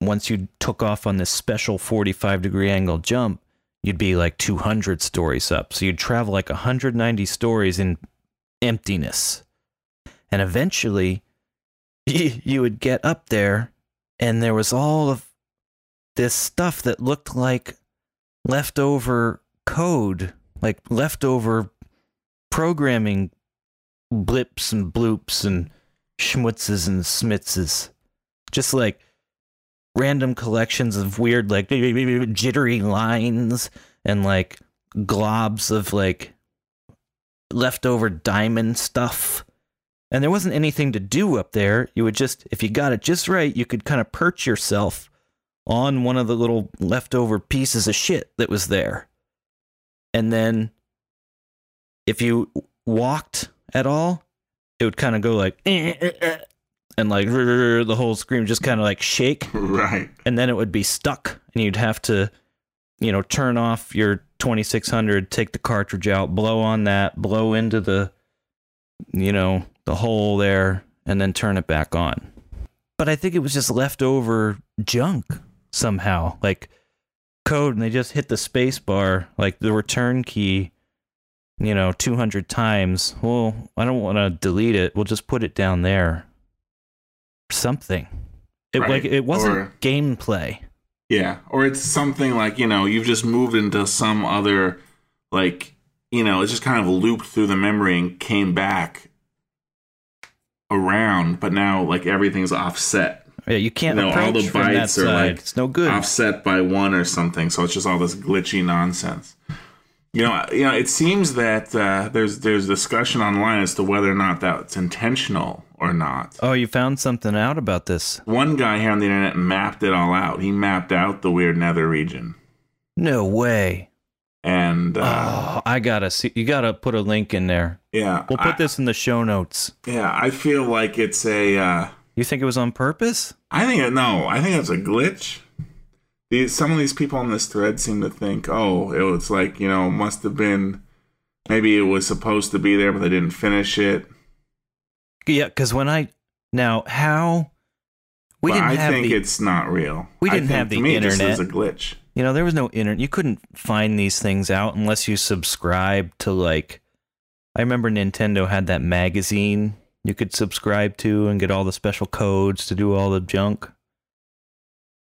Speaker 5: once you took off on this special 45 degree angle jump you'd be like 200 stories up. So you'd travel like 190 stories in emptiness. And eventually you would get up there and there was all of this stuff that looked like leftover code, like leftover programming blips and bloops and schmutzes and smitzes. Just like random collections of weird like jittery lines and like globs of like leftover diamond stuff. And there wasn't anything to do up there. You would just if you got it just right you could kind of perch yourself on one of the little leftover pieces of shit that was there. And then if you walked at all it would kind of go like eh, eh, eh, and like the whole screen would just kind of like shake.
Speaker 4: Right.
Speaker 5: and then it would be stuck and you'd have to you know turn off your 2600 take the cartridge out blow on that blow into the you know the hole there and then turn it back on. But i think it was just leftover junk somehow like code and they just hit the space bar like the return key you know 200 times. Well i don't want to delete it. We'll just put it down there something it
Speaker 4: Right.
Speaker 5: like it wasn't
Speaker 4: Or-
Speaker 5: gameplay
Speaker 4: Yeah, or it's something like you know you've just moved into some other like you know it's just kind of looped through the memory and came back around, but now like everything's offset,
Speaker 5: Yeah, you can't
Speaker 4: You know, all the bytes are, like,
Speaker 5: it's no good.
Speaker 4: offset by one or something. So it's just all this glitchy nonsense. You know, you know, it seems that uh, there's there's discussion online as to whether or not that's intentional or not.
Speaker 5: oh, you found something out about this?
Speaker 4: One guy here on the internet mapped it all out. He mapped out the weird nether region,
Speaker 5: No way.
Speaker 4: and uh,
Speaker 5: Oh, I gotta see. You gotta put a link in there.
Speaker 4: yeah,
Speaker 5: We'll put
Speaker 4: I-
Speaker 5: this in the show notes.
Speaker 4: Yeah, I feel like it's a. Uh,
Speaker 5: You think it was on purpose?
Speaker 4: I think it, no, I think it's a glitch. These some of these people on this thread seem to think, oh, it was like you know, must have been, maybe it was supposed to be there, but they didn't finish it.
Speaker 5: Yeah, because when I now how we
Speaker 4: but
Speaker 5: didn't
Speaker 4: I
Speaker 5: have
Speaker 4: think
Speaker 5: the
Speaker 4: it's not real.
Speaker 5: We didn't have the
Speaker 4: me,
Speaker 5: internet.
Speaker 4: just is a glitch.
Speaker 5: you know there was no internet. You couldn't find these things out unless you subscribe to like. I remember Nintendo had that magazine you could subscribe to and get all the special codes to do all the junk.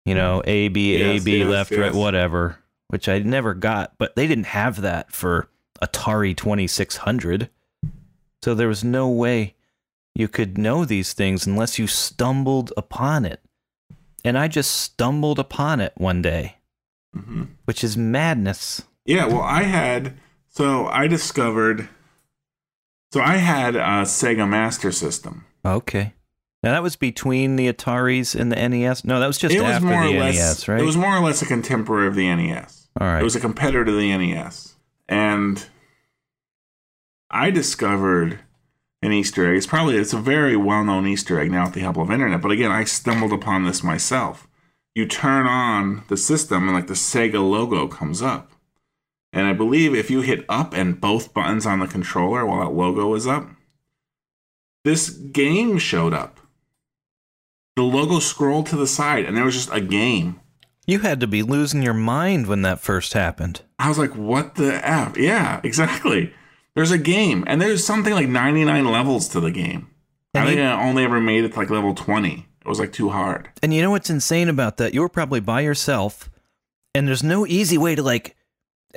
Speaker 5: You know, A B A
Speaker 4: Yes,
Speaker 5: B
Speaker 4: yes,
Speaker 5: left right whatever, which I never got, but they didn't have that for Atari 2600. So there was no way you could know these things unless you stumbled upon it. And I just stumbled upon it one day,
Speaker 4: hmm
Speaker 5: which is madness.
Speaker 4: Yeah, well, I had so I discovered So I had a Sega Master System.
Speaker 5: Okay. Now that was between the Ataris and the NES. No, that was just
Speaker 4: it was
Speaker 5: after
Speaker 4: more
Speaker 5: the
Speaker 4: or less.
Speaker 5: NES, right?
Speaker 4: It was more or less a contemporary of the NES.
Speaker 5: All right.
Speaker 4: It was a competitor to the NES, and I discovered an Easter egg. It's probably it's a very well known Easter egg now with the help of internet. But again, I stumbled upon this myself. You turn on the system, and like the Sega logo comes up. And I believe if you hit up and both buttons on the controller while that logo was up, this game showed up. The logo scrolled to the side, and there was just a game.
Speaker 5: you had to be losing your mind when that first happened.
Speaker 4: I was like, what the F? Yeah, exactly. There's a game, and there's something like 99 levels to the game. I think
Speaker 5: you-
Speaker 4: I only ever made it to like level 20. It was like too hard.
Speaker 5: And you know what's insane about that? You were probably by yourself, and there's no easy way to like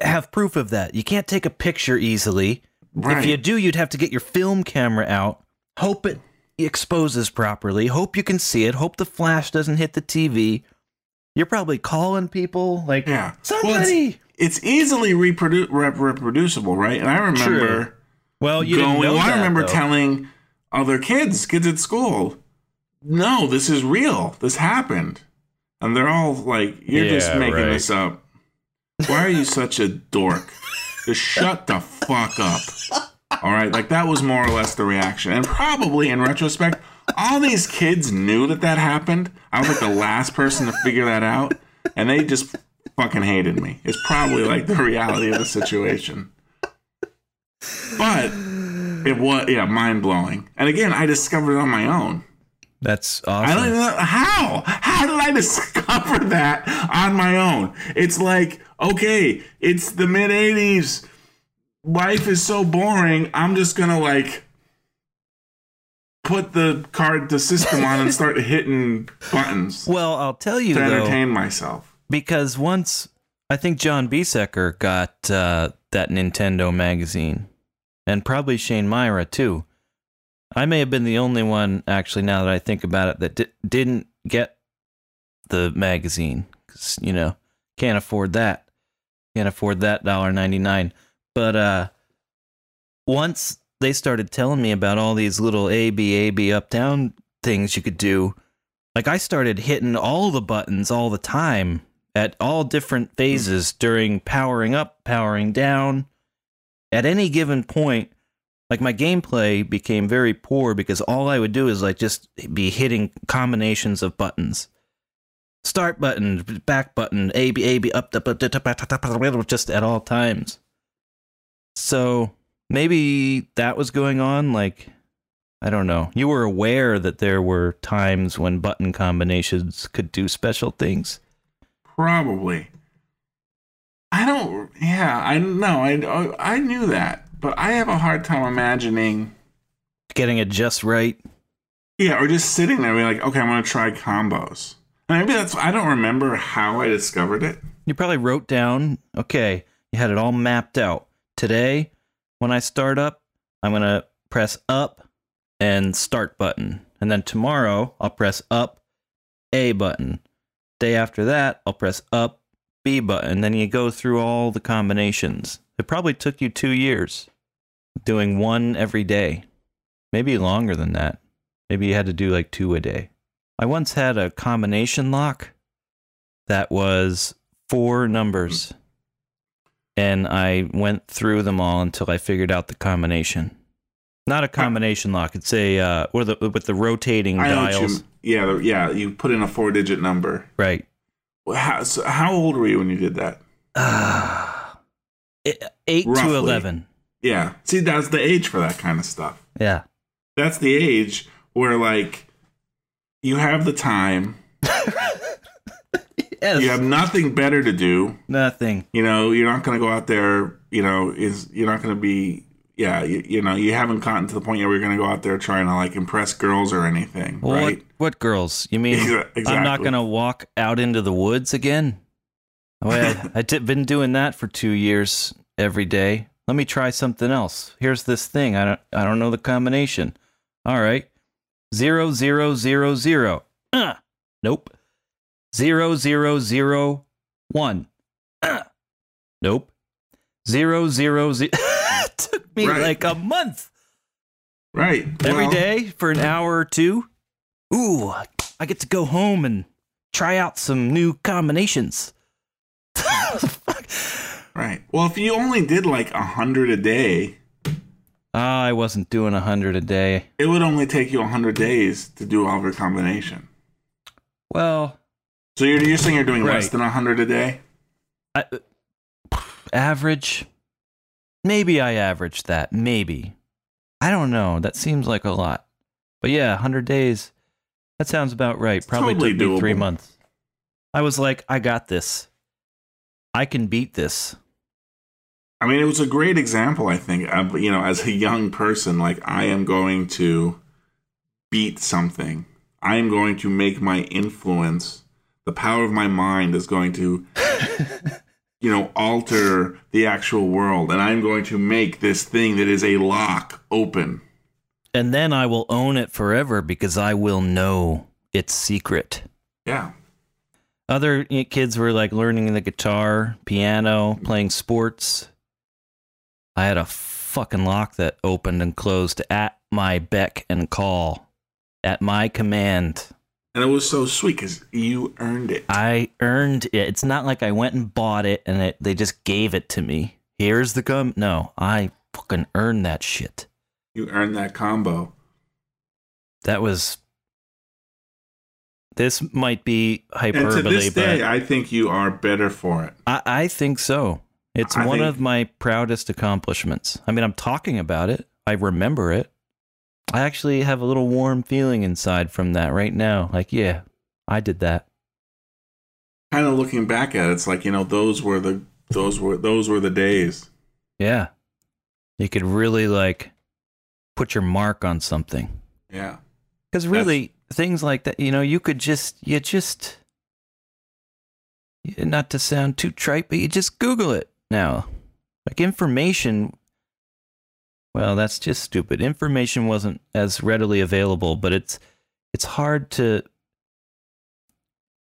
Speaker 5: have proof of that. You can't take a picture easily.
Speaker 4: Right.
Speaker 5: If you do, you'd have to get your film camera out, hope it exposes properly, hope you can see it, hope the flash doesn't hit the TV. You're probably calling people like,
Speaker 4: yeah.
Speaker 5: somebody.
Speaker 4: it's, it's easily reprodu- rep- reproducible, right? And I remember
Speaker 5: True. Well, you
Speaker 4: going,
Speaker 5: didn't know
Speaker 4: well, I remember
Speaker 5: though.
Speaker 4: telling other kids, kids at school, no, this is real. This happened. And they're all like, you're just making
Speaker 5: right.
Speaker 4: this up. Why are you such a dork? Just shut the fuck up. All right, like that was more or less the reaction. And probably in retrospect, all these kids knew that that happened. I was like the last person to figure that out, and they just fucking hated me. It's probably like the reality of the situation. But it was yeah, mind blowing. And again, I discovered it on my own.
Speaker 5: That's
Speaker 4: I don't
Speaker 5: awesome.
Speaker 4: know how. How did I discover that on my own? It's like, okay, it's the mid 80s. Life is so boring. I'm just going to like put the card, the system on and start hitting buttons
Speaker 5: Well, I'll tell you
Speaker 4: to
Speaker 5: though,
Speaker 4: entertain myself.
Speaker 5: Because once I think John Biesecker got uh, that Nintendo magazine, and probably Shane Myra too. I may have been the only one, actually, now that I think about it, that di- didn't get the magazine. Cause, you know, can't afford that. Can't afford that dollar ninety nine. But uh, once they started telling me about all these little A B A B up down things you could do, like I started hitting all the buttons all the time at all different phases during powering up, powering down. At any given point, like my gameplay became very poor because all I would do is like just be hitting combinations of buttons. Start button, back button, A B A B up up up up up up up just at all times. So maybe that was going on like I don't know. You were aware that there were times when button combinations could do special things.
Speaker 4: Probably. I don't, yeah, I know. I, I knew that. But I have a hard time imagining.
Speaker 5: Getting it just right.
Speaker 4: Yeah, or just sitting there being like, okay, I'm gonna try combos. And maybe that's I don't remember how I discovered it.
Speaker 5: You probably wrote down, okay, you had it all mapped out. Today, when I start up, I'm going to press up and start button. And then tomorrow, I'll press up A button. Day after that, I'll press up B button. Then you go through all the combinations. It probably took you two years doing one every day. Maybe longer than that. Maybe you had to do like two a day. I once had a combination lock that was four numbers. And I went through them all until I figured out the combination. Not a combination lock. It's a uh, with the with the rotating
Speaker 4: I know what
Speaker 5: dials.
Speaker 4: Yeah, yeah. You put in a four-digit number.
Speaker 5: Right.
Speaker 4: How, so how old were you when you did that?
Speaker 5: Ah, Eight
Speaker 4: Roughly.
Speaker 5: to eleven.
Speaker 4: Yeah. See, that's the age for that kind of stuff.
Speaker 5: Yeah.
Speaker 4: That's the age where like you have the time,
Speaker 5: Yes.
Speaker 4: you have nothing better to do.
Speaker 5: Nothing.
Speaker 4: You know, you're not going to go out there. You know, is you're not going to be. Yeah, you, you know, you haven't gotten to the point yet where you're going to go out there trying to like impress girls or anything,
Speaker 5: Well,
Speaker 4: right?
Speaker 5: What, what girls? You mean
Speaker 4: Exa-
Speaker 5: I'm not going to walk out into the woods again? Well, I've been doing that for two years every day. Let me try something else. Here's this thing. I don't. I don't know the combination. All right. Zero zero zero zero. Uh, nope. Zero zero zero one. Uh, nope. Zero zero zero. it took me
Speaker 4: Right.
Speaker 5: like a month
Speaker 4: Right.
Speaker 5: every
Speaker 4: Well,
Speaker 5: day for an hour or two. Ooh, I get to go home and try out some new combinations.
Speaker 4: Right. Well, if you only did like a hundred a day,
Speaker 5: Ah, I wasn't doing a hundred a day.
Speaker 4: it would only take you a hundred days to do all of your combination.
Speaker 5: Well,
Speaker 4: So you're, you're saying you're doing less than a hundred a day?
Speaker 5: I, average. Maybe I averaged that. Maybe. I don't know. That seems like a lot. But yeah, 100 days. That sounds about right. Probably
Speaker 4: totally
Speaker 5: took me three months. I was like, I got this. I can beat this.
Speaker 4: I mean, it was a great example, I think, you know, as a young person, like, I am going to beat something. I am going to make my influence, the power of my mind is going to, you know, alter the actual world. And I'm going to make this thing that is a lock open.
Speaker 5: And then I will own it forever because I will know its secret.
Speaker 4: Yeah.
Speaker 5: Other eh, kids were like learning the guitar, piano, playing sports. I had a fucking lock that opened and closed at my beck and call, at my command.
Speaker 4: And it was so sweet because you earned it.
Speaker 5: I earned it. It's not like I went and bought it and it, they just gave it to me. Here's the gum. No, I fucking earned that shit.
Speaker 4: You earned that combo.
Speaker 5: That was. This might be hyperbole,
Speaker 4: And to this day, I think you are better for it.
Speaker 5: I, I think so. It's
Speaker 4: I
Speaker 5: one
Speaker 4: think-
Speaker 5: of my proudest accomplishments. I mean, I'm talking about it. I remember it. I actually have a little warm feeling inside from that right now. Like, yeah, I did that.
Speaker 4: Kind of looking back at it, it's like you know those were the those were those were the days.
Speaker 5: Yeah. You could really like put your mark on something.
Speaker 4: Yeah.
Speaker 5: Because really, things like that, you know, you could just, you just, not to sound too trite, but you just Google it now. Like information, well, that's just stupid. Information wasn't as readily available, but it's, it's hard to,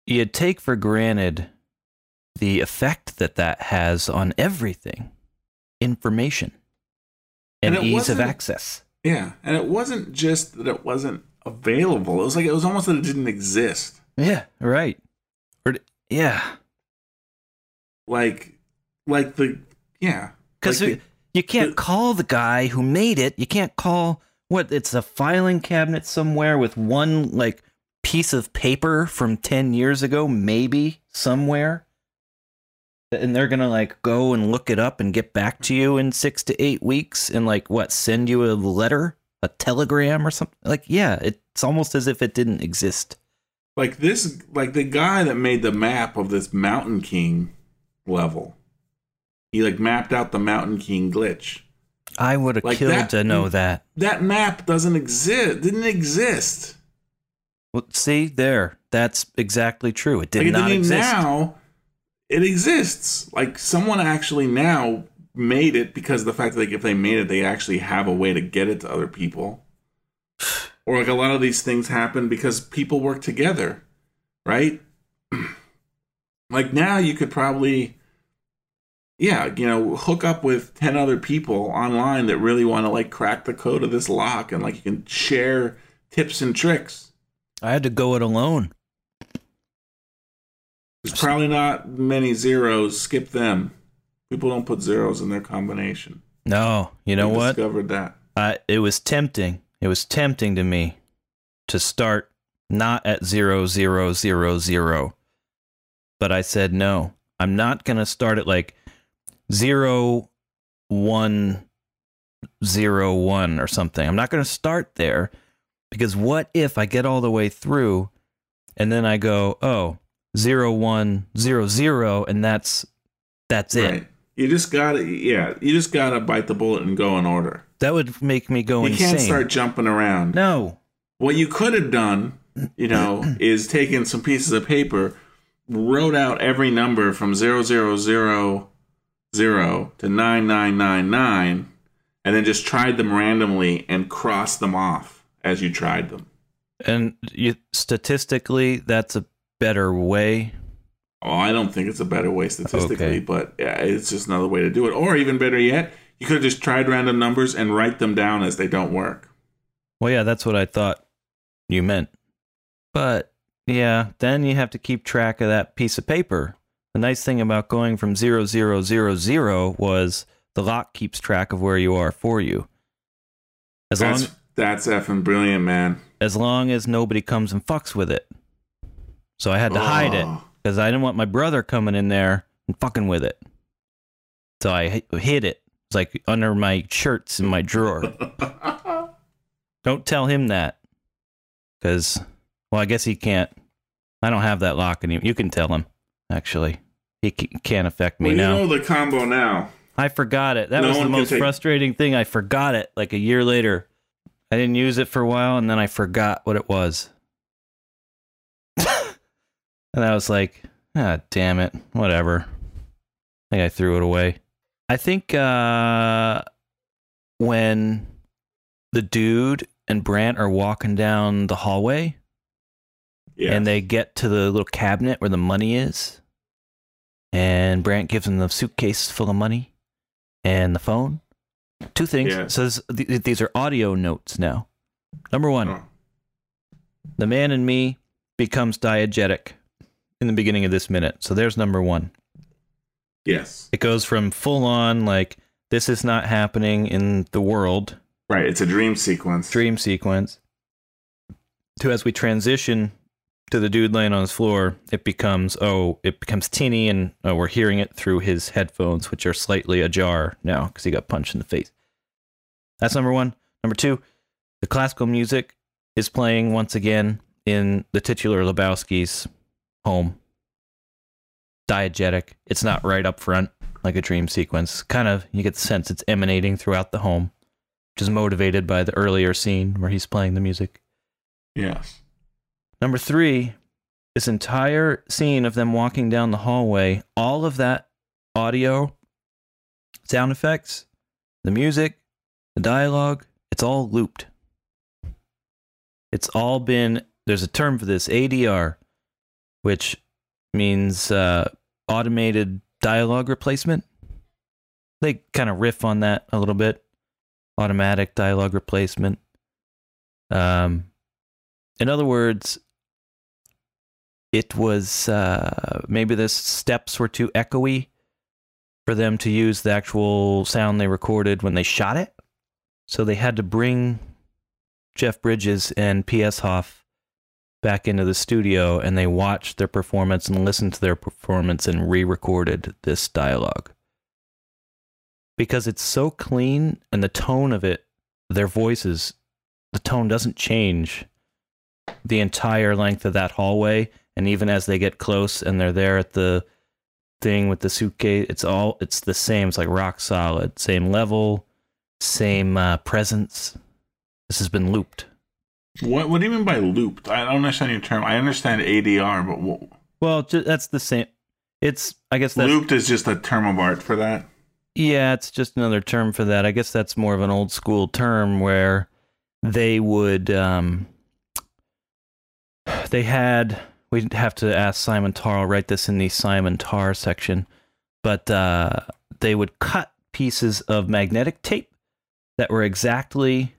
Speaker 5: you take for granted the effect that that has on everything information and,
Speaker 4: And
Speaker 5: ease of access.
Speaker 4: Yeah, and it wasn't just that it wasn't available. It was like it was almost that it didn't exist.
Speaker 5: Yeah, right. Or, yeah.
Speaker 4: Like, like the yeah,
Speaker 5: Because
Speaker 4: like
Speaker 5: you can't call the guy who made it. You can't call what? It's a filing cabinet somewhere with one like piece of paper from ten years ago, maybe somewhere. And they're gonna like go and look it up and get back to you in six to eight weeks, and like what? Send you a letter, a telegram, or something. Like yeah, it's almost as if it didn't exist.
Speaker 4: like this, like the guy that made the map of this Mountain King level. He like mapped out the Mountain King glitch.
Speaker 5: I would have
Speaker 4: Like
Speaker 5: killed
Speaker 4: that-
Speaker 5: to know that.
Speaker 4: That map doesn't exist. Didn't exist.
Speaker 5: Well, see there, that's exactly true. It did
Speaker 4: like,
Speaker 5: not exist.
Speaker 4: now it exists. Like someone actually now made it because of the fact that like if they made it, they actually have a way to get it to other people. Or like a lot of these things happen because people work together, right? like now you could probably yeah, you know, hook up with 10 other people online that really want to like crack the code of this lock and like you can share tips and tricks.
Speaker 5: I had to go it alone.
Speaker 4: There's probably not many zeros. Skip them. People don't put zeros in their combination.
Speaker 5: No, you know
Speaker 4: We
Speaker 5: what?
Speaker 4: Discovered that.
Speaker 5: I, it was tempting. It was tempting to me to start not at zero zero zero zero, but I said no. I'm not gonna start at like zero one zero one or something. I'm not gonna start there because what if I get all the way through and then I go oh zero one zero zero and that's that's it.
Speaker 4: You just gotta, yeah. You just gotta bite the bullet and go in order.
Speaker 5: That would make me go
Speaker 4: you
Speaker 5: insane.
Speaker 4: You can't start jumping around.
Speaker 5: no.
Speaker 4: What you could have done, you know, is taken some pieces of paper, wrote out every number from zero zero zero to nine nine nine nine, and then just tried them randomly and crossed them off as you tried them.
Speaker 5: And you, statistically, that's a better way.
Speaker 4: Oh, I don't think it's a better way statistically,
Speaker 5: Okay.
Speaker 4: but yeah, it's just another way to do it. Or even better yet, you could have just tried random numbers and write them down as they don't work.
Speaker 5: Well, yeah, that's what I thought you meant. But yeah, then you have to keep track of that piece of paper. The nice thing about going from zero zero zero zero was the lock keeps track of where you are for you. As long
Speaker 4: That's that's effing brilliant, man.
Speaker 5: as long as nobody comes and fucks with it. So I had to hide it
Speaker 4: Oh.
Speaker 5: because I didn't want my brother coming in there and fucking with it. So I hid it. It's like under my shirts in my drawer. Don't tell him that. Because, well, I guess he can't. I don't have that lock anymore. You can tell him, actually. He c- can't affect me
Speaker 4: well, you know the combo now.
Speaker 5: I forgot it. That
Speaker 4: No
Speaker 5: was the most
Speaker 4: take-
Speaker 5: frustrating thing. I forgot it like a year later. I didn't use it for a while and then I forgot what it was. and I was like, ah, damn it. Whatever. I think I threw it away. I think uh, when the dude and Brandt are walking down the hallway
Speaker 4: Yeah.
Speaker 5: and they get to the little cabinet where the money is. And Brandt gives them the suitcase full of money and the phone. Two things.
Speaker 4: Yeah.
Speaker 5: So this, th- these are audio notes now. Number one,
Speaker 4: Oh.
Speaker 5: the man in me becomes diegetic in the beginning of this minute. So there's number one.
Speaker 4: Yes.
Speaker 5: It goes from full on, like, this is not happening in the world,
Speaker 4: Right. It's a dream sequence.
Speaker 5: dream sequence to as we transition to the dude laying on his floor, it becomes oh, it becomes teeny, and oh, we're hearing it through his headphones, which are slightly ajar now because he got punched in the face. That's number one. Number two, the classical music is playing once again in the titular Lebowski's home. Diegetic. It's not right up front like a dream sequence. Kind of, you get the sense it's emanating throughout the home which is motivated by the earlier scene where he's playing the music.
Speaker 4: Yes.
Speaker 5: Number three, this entire scene of them walking down the hallway, all of that audio, sound effects, the music, the dialogue, it's all looped. It's all been, there's a term for this, ADR, which means uh, automated dialogue replacement. They kind of riff on that a little bit automatic dialogue replacement. Um, in other words, it was uh, maybe the steps were too echoey for them to use the actual sound they recorded when they shot it. So they had to bring Jeff Bridges and P.S. Hoff back into the studio and they watched their performance and listened to their performance and re recorded this dialogue because it's so clean and the tone of it, their voices, the tone doesn't change the entire length of that hallway. And even as they get close and they're there at the thing with the suitcase, it's all it's the same. It's like rock solid, same level, same uh, presence. This has been looped.
Speaker 4: What What do you mean by looped? I don't understand your term. I understand ADR, but what,
Speaker 5: Well, that's the same. It's I guess that's
Speaker 4: looped is just a term of art for that.
Speaker 5: Yeah, it's just another term for that. I guess that's more of an old school term where they would um they had we'd have to ask Simon Tarr, I'll write this in the Simon Tar section. But uh they would cut pieces of magnetic tape that were exactly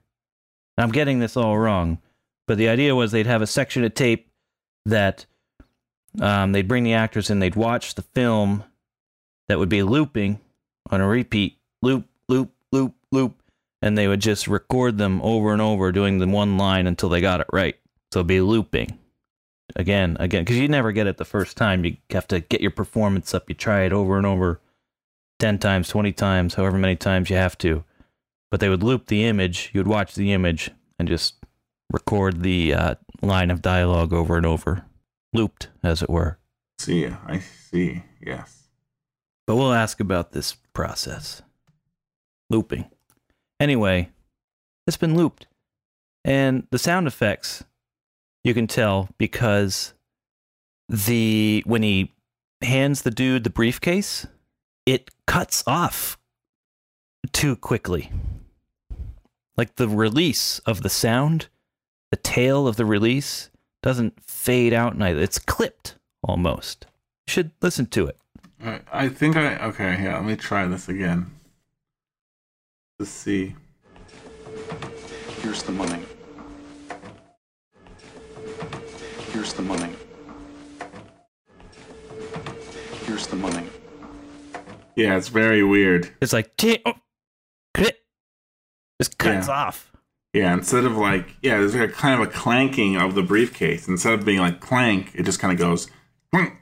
Speaker 5: I'm getting this all wrong, but the idea was they'd have a section of tape that um, they'd bring the actors in, they'd watch the film that would be looping on a repeat loop, loop, loop, loop, and they would just record them over and over, doing the one line until they got it right. So it'd be looping again, again, because you never get it the first time. You have to get your performance up. You try it over and over, ten times, twenty times, however many times you have to. But they would loop the image. You would watch the image and just record the uh, line of dialogue over and over, looped, as it were.
Speaker 4: See, I see. Yes.
Speaker 5: But we'll ask about this process. Looping. Anyway, it's been looped. And the sound effects, you can tell because the when he hands the dude the briefcase, it cuts off too quickly. Like the release of the sound, the tail of the release doesn't fade out neither. It's clipped almost. You should listen to it.
Speaker 4: I, I think I okay. Yeah, let me try this again. Let's see.
Speaker 1: Here's the money. Here's the money. Here's the money.
Speaker 4: Yeah, it's very weird.
Speaker 5: It's like "Ti- oh, click." just cuts
Speaker 4: Yeah.
Speaker 5: off.
Speaker 4: Yeah, instead of like, yeah, there's like kind of a clanking of the briefcase. Instead of being like clank, it just kind of goes, clink.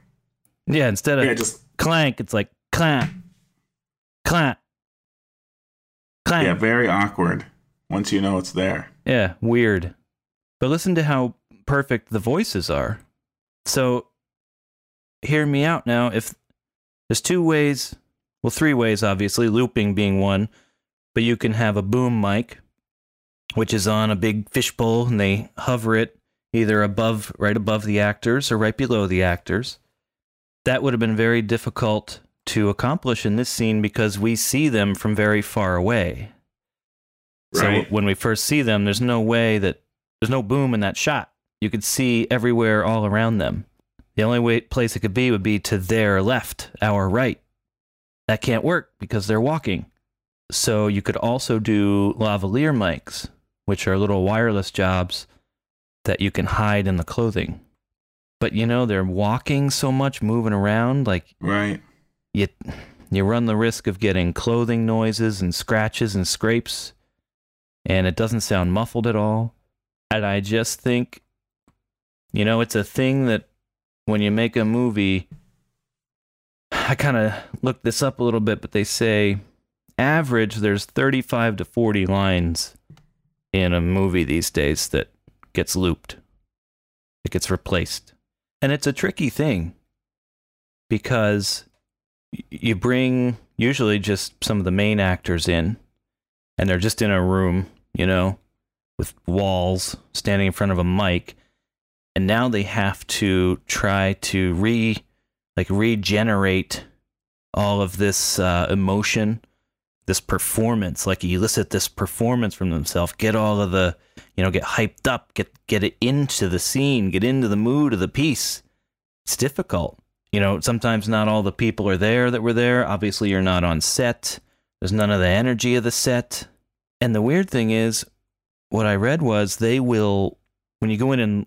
Speaker 5: Yeah, instead of
Speaker 4: yeah, just
Speaker 5: clank, it's like clank, clank, clank.
Speaker 4: yeah, very awkward. Once you know it's there.
Speaker 5: Yeah, weird. But listen to how perfect the voices are. So, hear me out now. If there's two ways, well, three ways, obviously, looping being one, but you can have a boom mic, which is on a big fishbowl, and they hover it either above, right above the actors or right below the actors. That would have been very difficult to accomplish in this scene because we see them from very far away.
Speaker 4: Right.
Speaker 5: So when we first see them, there's no way that there's no boom in that shot. You could see everywhere all around them. The only way place it could be would be to their left, our right. That can't work because they're walking. So you could also do lavalier mics, which are little wireless jobs that you can hide in the clothing. But you know, they're walking so much, moving around, like
Speaker 4: Right.
Speaker 5: you you run the risk of getting clothing noises and scratches and scrapes and it doesn't sound muffled at all and i just think you know it's a thing that when you make a movie i kind of looked this up a little bit but they say average there's 35 to 40 lines in a movie these days that gets looped. It gets replaced. And it's a tricky thing because you bring usually just some of the main actors in and they're just in a room you know with walls standing in front of a mic and now they have to try to re like regenerate all of this uh, emotion this performance like elicit this performance from themselves get all of the you know get hyped up get get it into the scene get into the mood of the piece it's difficult you know, sometimes not all the people are there that were there. Obviously, you're not on set. There's none of the energy of the set. And the weird thing is, what I read was they will, when you go in and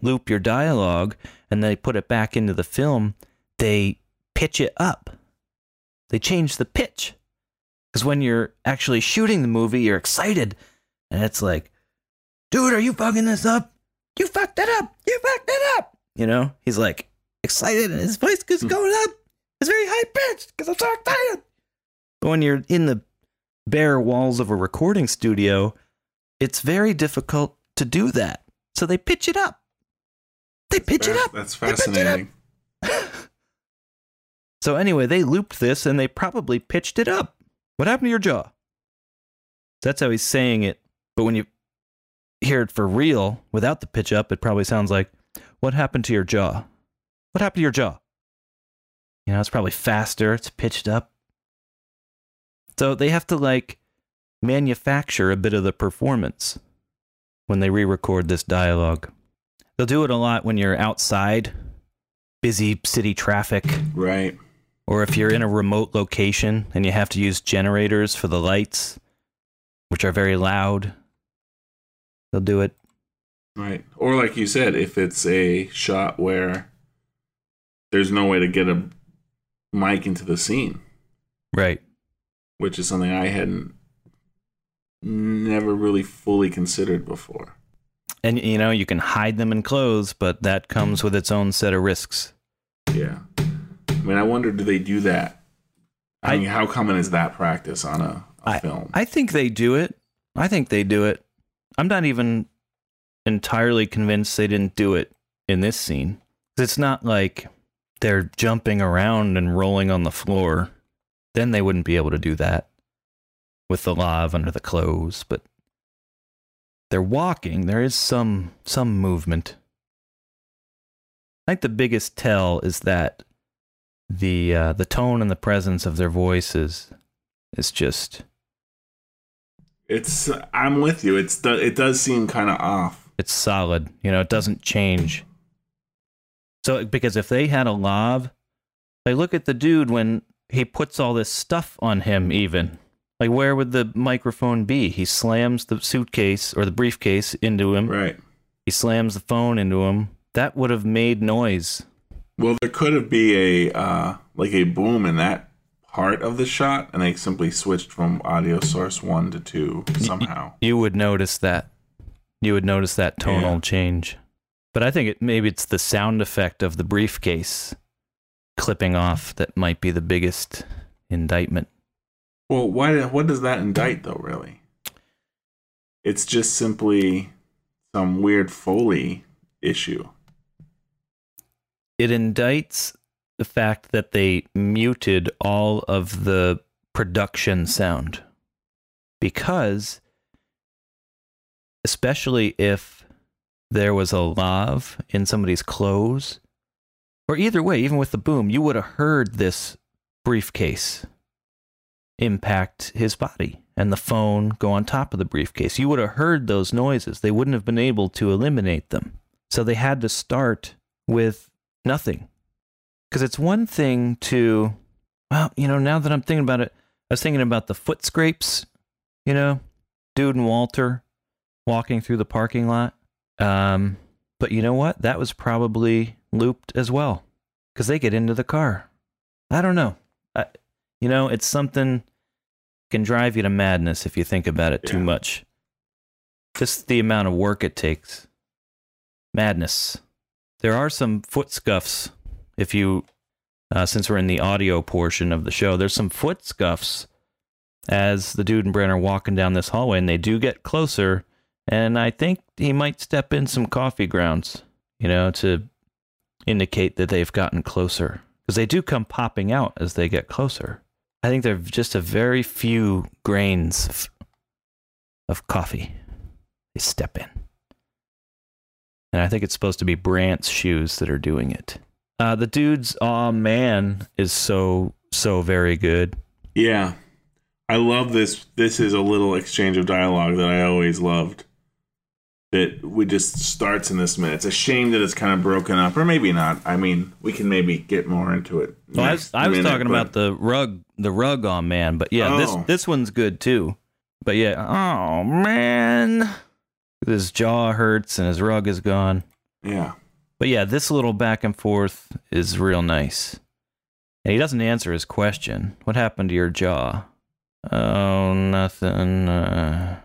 Speaker 5: loop your dialogue and they put it back into the film, they pitch it up. They change the pitch. Because when you're actually shooting the movie, you're excited. And it's like, dude, are you fucking this up? You fucked it up. You fucked it up. You know, he's like, excited and his voice
Speaker 4: Hmm.
Speaker 5: is going up. It's very high pitched because I'm so excited. But when you're in the bare walls of a recording studio, it's very difficult to do that. So they pitch it up. They pitch it up.
Speaker 4: That's
Speaker 5: up.
Speaker 4: fascinating.
Speaker 5: So anyway, they looped this and they probably pitched it up. What happened to your jaw? That's how he's saying it. But when you hear it for real without the pitch up, it probably sounds like, What happened to your jaw? What happened to your jaw? You know, it's probably faster, it's pitched up. So they have to like manufacture a bit of the performance when they re record this dialogue. They'll do it a lot when you're outside, busy city traffic,
Speaker 4: Right.
Speaker 5: or if you're in a remote location and you have to use generators for the lights, which are very loud. They'll do it.
Speaker 4: Right. Or like you said, if it's a shot where there's no way to get a mic into the scene,
Speaker 5: Right.
Speaker 4: which is something I hadn't never really fully considered before.
Speaker 5: And you know, you can hide them in clothes, but that comes with its own set of risks.
Speaker 4: Yeah. I mean, I wonder, do they do that? I,
Speaker 5: I-
Speaker 4: mean, how common is that practice on a, a film?
Speaker 5: I think they do it. I think they do it. I'm not even entirely convinced they didn't do it in this scene. It's not like they're jumping around and rolling on the floor. Then they wouldn't be able to do that with the lav under the clothes, but they're walking. There is some some movement. I think the biggest tell is that the uh, the tone and the presence of their voices is just
Speaker 4: it's, I'm with you. It's, it does seem kind of off.
Speaker 5: it's solid. You know, it doesn't change. So because if they had a lav, like look at the dude when he puts all this stuff on him even. Like where would the microphone be? He slams the suitcase or the briefcase into him.
Speaker 4: Right.
Speaker 5: He slams the phone into him. that would have made noise.
Speaker 4: Well, there could have be a uh, like a boom in that part of the shot, and they simply switched from audio source one to two somehow.
Speaker 5: You would notice that. You would notice that tonal
Speaker 4: Yeah.
Speaker 5: change. But I think it maybe it's the sound effect of the briefcase clipping off that might be the biggest indictment.
Speaker 4: Well, why? What does that indict, though? Really, it's just simply some weird foley issue.
Speaker 5: It indicts the fact that they muted all of the production sound. Because, especially if there was a lav in somebody's clothes, or either way, even with the boom, you would have heard this briefcase impact his body and the phone go on top of the briefcase. You would have heard those noises. They wouldn't have been able to eliminate them. So they had to start with nothing. Because it's one thing to, well, you know, now that I'm thinking about it, I was thinking about the foot scrapes, you know, dude and Walter walking through the parking lot. Um, but you know what? That was probably looped as well because they get into the car. I don't know. I, you know, it's something can drive you to madness if you think about it too much. Just the amount of work it takes. Madness. There are some foot scuffs if you uh, since we're in the audio portion of the show, there's some foot scuffs as the dude and Brandt are walking down this hallway, and they do get closer. And I think he might step in some coffee grounds, you know, to indicate that they've gotten closer because they do come popping out as they get closer. I think they're just a very few grains of, of coffee. They step in. And I think it's supposed to be Brandt's shoes that are doing it. Uh, the dude's aw man is so, so very good.
Speaker 4: Yeah. I love this. This is a little exchange of dialogue that I always loved. That we just starts in this minute. It's a shame that it's kind of broken up, or maybe not. I mean, we can maybe get more into it.
Speaker 5: Well, I was, I was
Speaker 4: minute,
Speaker 5: talking
Speaker 4: but-
Speaker 5: about the rug, the rug on man, but yeah, this
Speaker 4: Oh.
Speaker 5: this one's good too. But yeah, oh man, his jaw hurts and his rug is gone.
Speaker 4: Yeah.
Speaker 5: But yeah, this little back and forth is real nice. And he doesn't answer his question. What happened to your jaw? Oh, nothing. Uh,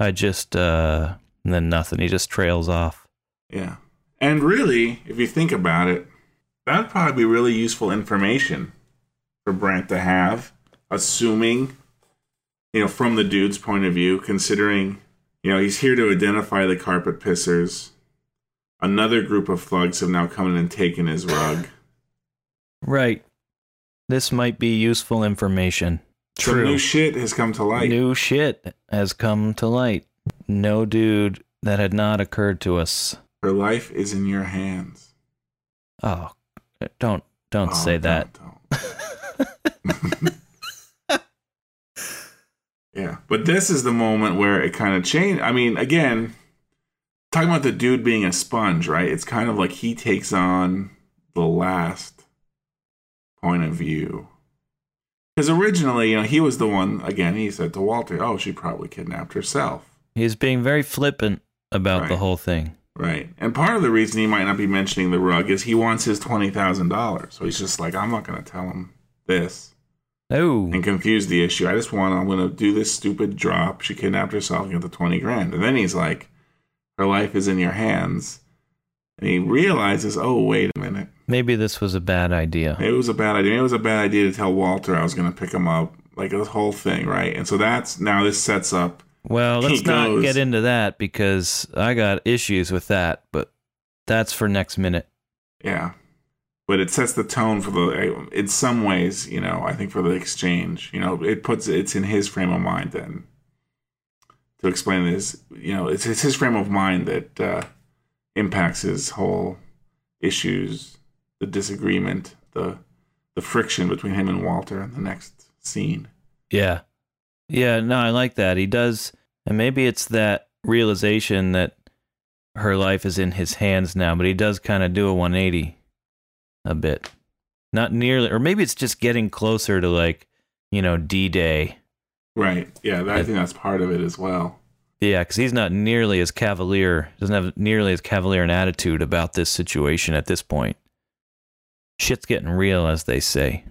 Speaker 5: I just, uh, and then nothing. He just trails off.
Speaker 4: Yeah. And really, if you think about it, that'd probably be really useful information for Brandt to have, assuming, you know, from the dude's point of view, considering, you know, he's here to identify the carpet pissers. Another group of thugs have now come in and taken his rug.
Speaker 5: Right. This might be useful information.
Speaker 4: Some new shit has come to light.
Speaker 5: New shit has come to light. No dude that had not occurred to us.
Speaker 4: Her life is in your hands.
Speaker 5: Oh, don't don't
Speaker 4: Oh,
Speaker 5: say that.
Speaker 4: don't, don't. yeah, but this is the moment where it kind of changed. I mean, again, talking about the dude being a sponge, right? It's kind of like he takes on the last point of view. Because originally, you know, he was the one, again, he said to Walter, oh, she probably kidnapped herself.
Speaker 5: He's being very flippant about the whole thing.
Speaker 4: Right. And part of the reason he might not be mentioning the rug is he wants his $20,000. So he's just like, I'm not going to tell him this
Speaker 5: Oh,
Speaker 4: and confuse the issue. I just want, I'm going to do this stupid drop. She kidnapped herself and get the 20 grand. And then he's like, her life is in your hands. And he realizes, oh, wait a minute.
Speaker 5: maybe this was a bad idea.
Speaker 4: It was a bad idea. It was a bad idea to tell Walter I was going to pick him up. Like this whole thing, right? And so that's now this sets up.
Speaker 5: Well, let's not get into that because I got issues with that, but that's for next minute.
Speaker 4: Yeah. But it sets the tone for the, in some ways, you know, I think for the exchange, you know, it puts, it's in his frame of mind then to explain this, you know, it's, it's his frame of mind that uh, impacts his whole issues, the disagreement, the, the friction between him and Walter in the next scene.
Speaker 5: Yeah. Yeah, no, I like that. He does, and maybe it's that realization that her life is in his hands now, but he does kind of do a 180 a bit. Not nearly, or maybe it's just getting closer to like, you know, D Day.
Speaker 4: Right. Yeah. That, I think that's part of it as well.
Speaker 5: Yeah, because he's not nearly as cavalier, doesn't have nearly as cavalier an attitude about this situation at this point. Shit's getting real, as they say.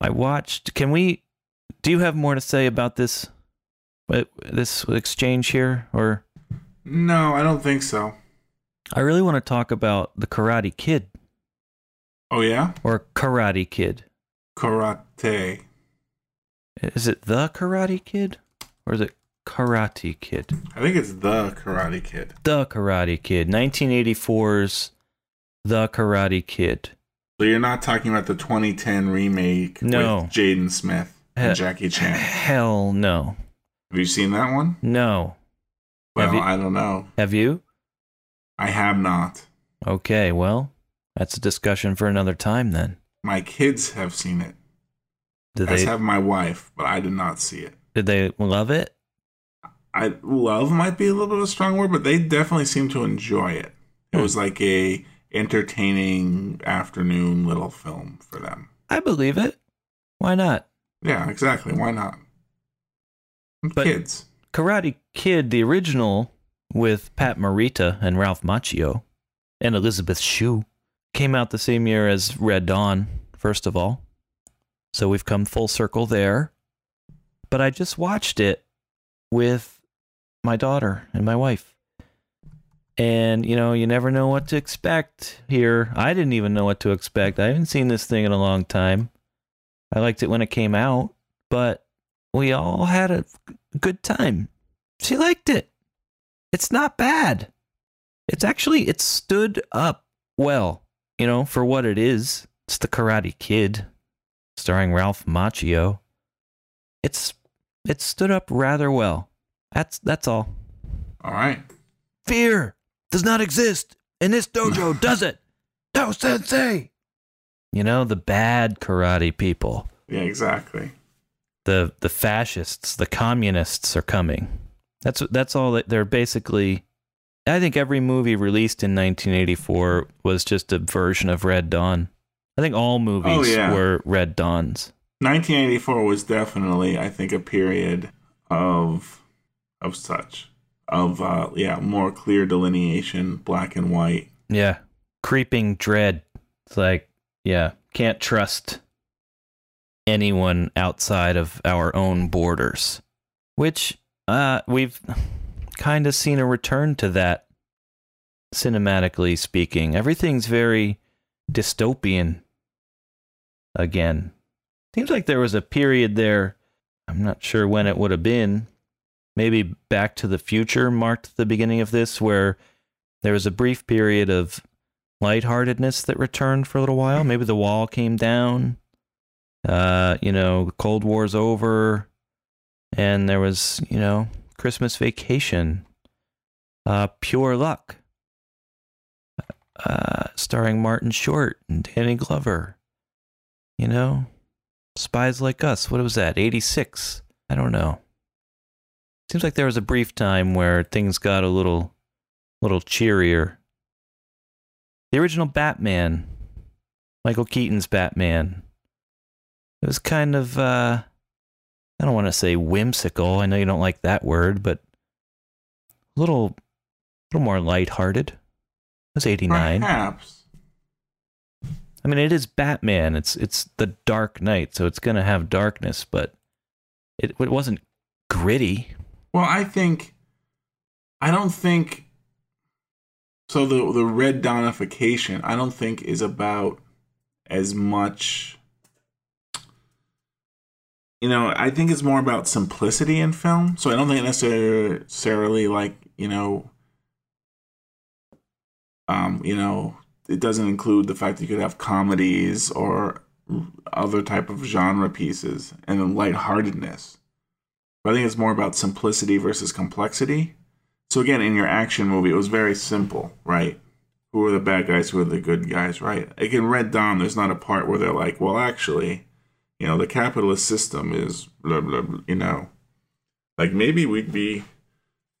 Speaker 5: I watched. Can we? Do you have more to say about this? This exchange here, or
Speaker 4: No, I don't think so.
Speaker 5: I really want to talk about the Karate Kid
Speaker 4: Oh yeah,
Speaker 5: or Karate Kid.
Speaker 4: karate.
Speaker 5: Is it the Karate Kid or is it Karate Kid?
Speaker 4: I think it's the Karate Kid.
Speaker 5: The Karate Kid, 1984's The Karate Kid.
Speaker 4: So you're not talking about the 2010 remake
Speaker 5: No.
Speaker 4: with Jaden Smith and Jackie Chan.
Speaker 5: Hell no.
Speaker 4: Have you seen that one?
Speaker 5: No.
Speaker 4: Well,
Speaker 5: you-
Speaker 4: I don't know.
Speaker 5: Have you?
Speaker 4: I have not.
Speaker 5: Okay, well, that's a discussion for another time then.
Speaker 4: My kids have seen it.
Speaker 5: Did
Speaker 4: As
Speaker 5: they
Speaker 4: have my wife, but I did not see it.
Speaker 5: did they love it?
Speaker 4: I love might be a little bit of a strong word, but they definitely seem to enjoy it. It
Speaker 5: Hmm.
Speaker 4: was like a entertaining afternoon little film for them.
Speaker 5: I believe it. Why not?
Speaker 4: Yeah, exactly. Why not?
Speaker 5: But-
Speaker 4: kids.
Speaker 5: Karate Kid, the original with Pat Morita and Ralph Macchio and Elizabeth Shue, came out the same year as Red Dawn, first of all. So we've come full circle there. But I just watched it with my daughter and my wife. And, you know, you never know what to expect here. I didn't even know what to expect. I haven't seen this thing in a long time. I liked it when it came out, but we all had a good time. She liked it. It's not bad. It's actually it stood up well, you know, for what it is. It's the Karate Kid, starring Ralph Macchio. It's it stood up rather well. That's that's all.
Speaker 4: All right.
Speaker 5: Fear does not exist in this dojo, does it? No, sensei. You know the bad karate people.
Speaker 4: Yeah, exactly.
Speaker 5: The the fascists, the communists are coming. That's that's all that they're basically. I think every movie released in 1984 was just a version of Red Dawn. I think all movies
Speaker 4: Oh, yeah.
Speaker 5: were Red Dawns.
Speaker 4: 1984 was definitely, I think, a period of of such of uh yeah more clear delineation, black and white.
Speaker 5: Yeah, creeping dread. It's like, yeah, can't trust anyone outside of our own borders. Which uh we've kind of seen a return to that cinematically speaking. Everything's very dystopian again. Seems like there was a period there, I'm not sure when it would have been. Maybe Back to the Future marked the beginning of this, where there was a brief period of lightheartedness that returned for a little while. Maybe the wall came down. Uh, you know, the Cold War's over, and there was, you know, Christmas Vacation, uh, Pure Luck, uh, starring Martin Short and Danny Glover. You know, Spies Like Us. What was that? Eighty six. I don't know. Seems like there was a brief time where things got a little, little cheerier. The original Batman, Michael Keaton's Batman. It was kind of uh I don't want to say whimsical. I know you don't like that word, but a little a little more lighthearted. It was 89.
Speaker 4: Perhaps.
Speaker 5: I mean, it is Batman. It's it's the Dark Knight, so it's going to have darkness, but it it wasn't gritty.
Speaker 4: Well, I think I don't think so the the red donification I don't think is about as much you know, I think it's more about simplicity in film. So I don't think necessarily like, you know um, you know, it doesn't include the fact that you could have comedies or other type of genre pieces and then lightheartedness. But I think it's more about simplicity versus complexity. So again, in your action movie, it was very simple, right? Who are the bad guys? Who are the good guys, right? Like in Red Dawn, there's not a part where they're like, well, actually, you know, the capitalist system is blah blah. blah you know, like maybe we'd be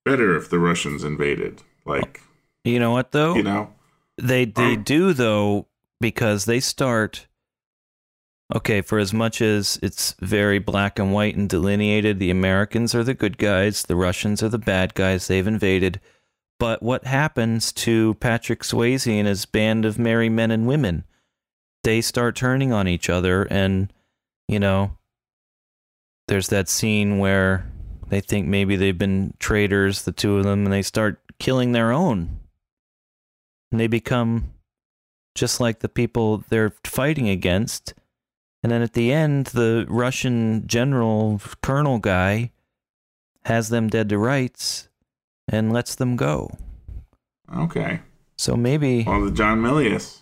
Speaker 4: better if the Russians invaded. Like,
Speaker 5: You know what though?
Speaker 4: you know,
Speaker 5: They they
Speaker 4: Um,
Speaker 5: do though because they start okay, for as much as it's very black and white and delineated, the Americans are the good guys, the Russians are the bad guys, they've invaded. But what happens to Patrick Swayze and his band of merry men and women? They start turning on each other, and, you know, there's that scene where they think maybe they've been traitors, the two of them, and they start killing their own. And they become just like the people they're fighting against. And then at the end, the Russian general, colonel guy, has them dead to rights and lets them go.
Speaker 4: Okay.
Speaker 5: So maybe,
Speaker 4: Well, the John Milius.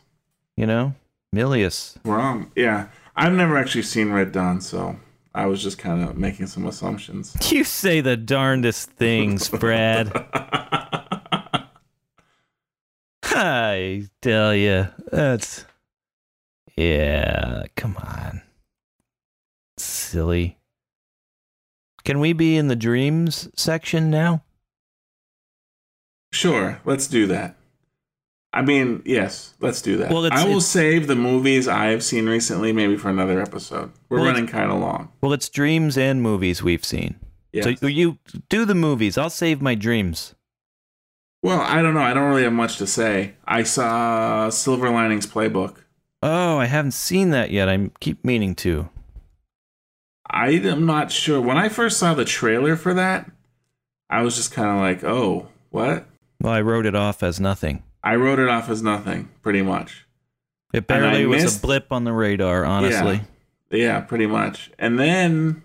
Speaker 5: you know, Milius.
Speaker 4: Wrong. Yeah. I've never actually seen Red Dawn, so I was just kind of making some assumptions.
Speaker 5: You say the darndest things, Brad. I tell you, that's. Yeah, come on. Silly. Can we be in the dreams section now?
Speaker 4: Sure, let's do that. I mean, yes, let's do that.
Speaker 5: Well, it's-
Speaker 4: I will
Speaker 5: it's-
Speaker 4: save the movies I've seen recently, maybe for another episode. We're
Speaker 5: Well,
Speaker 4: running kind of long.
Speaker 5: Well, it's dreams and movies we've seen.
Speaker 4: Yes.
Speaker 5: So you do the movies. I'll save my dreams.
Speaker 4: well, I don't know. I don't really have much to say. I saw Silver Linings Playbook.
Speaker 5: Oh, I haven't seen that yet. I keep meaning to.
Speaker 4: I am not sure. When I first saw the trailer for that, I was just kind of like, "Oh, what?"
Speaker 5: Well, I wrote it off as nothing.
Speaker 4: I wrote it off as nothing, pretty much.
Speaker 5: It barely was
Speaker 4: missed-
Speaker 5: a blip on the radar, honestly.
Speaker 4: Yeah, pretty much. And then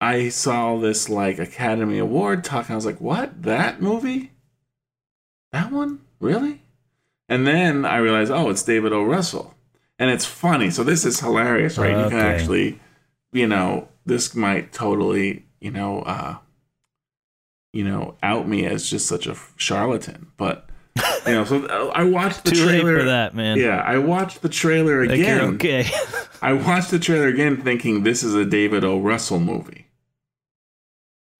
Speaker 4: I saw this like Academy Award talk. And I was like, "What? That movie? That one? Really?" And then I realized, "Oh, it's David O. Russell." And it's funny. So this is hilarious, right? You can actually, you know, this might totally, you know, uh you know, out me as just such a charlatan, but you know, so uh, I watched the
Speaker 5: Too
Speaker 4: trailer
Speaker 5: for that, man.
Speaker 4: Yeah, I watched the trailer again.
Speaker 5: okay.
Speaker 4: I watched the trailer again thinking this is a David O. Russell movie.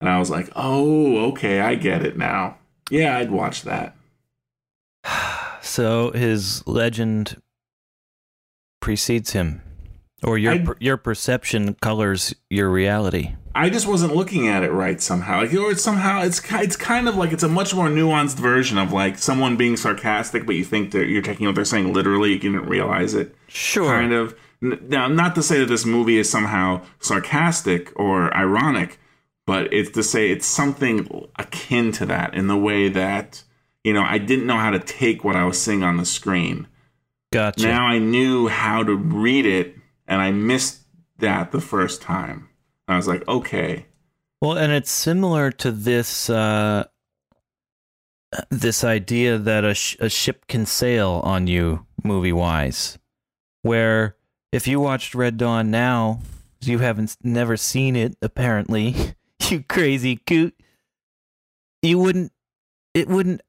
Speaker 4: And I was like, oh, okay, I get it now. Yeah, I'd watch that.
Speaker 5: so his legend precedes him, or your
Speaker 4: I-
Speaker 5: per- your perception colors your reality.
Speaker 4: I just wasn't looking at it right somehow. Like, or it's somehow it's it's kind of like it's a much more nuanced version of like someone being sarcastic, but you think that you're taking what they're saying literally. You didn't realize it.
Speaker 5: Sure.
Speaker 4: kind of now not to say that this movie is somehow sarcastic or ironic but it's to say it's something akin to that in the way that you know i didn't know how to take what i was seeing on the screen
Speaker 5: Gotcha.
Speaker 4: now i knew how to read it and i missed that the first time i was like okay
Speaker 5: Well, and it's similar to this uh, this idea that a, sh- a ship can sail on you, movie wise, where if you watched Red Dawn now, you haven't never seen it apparently, you crazy coot, you wouldn't it wouldn't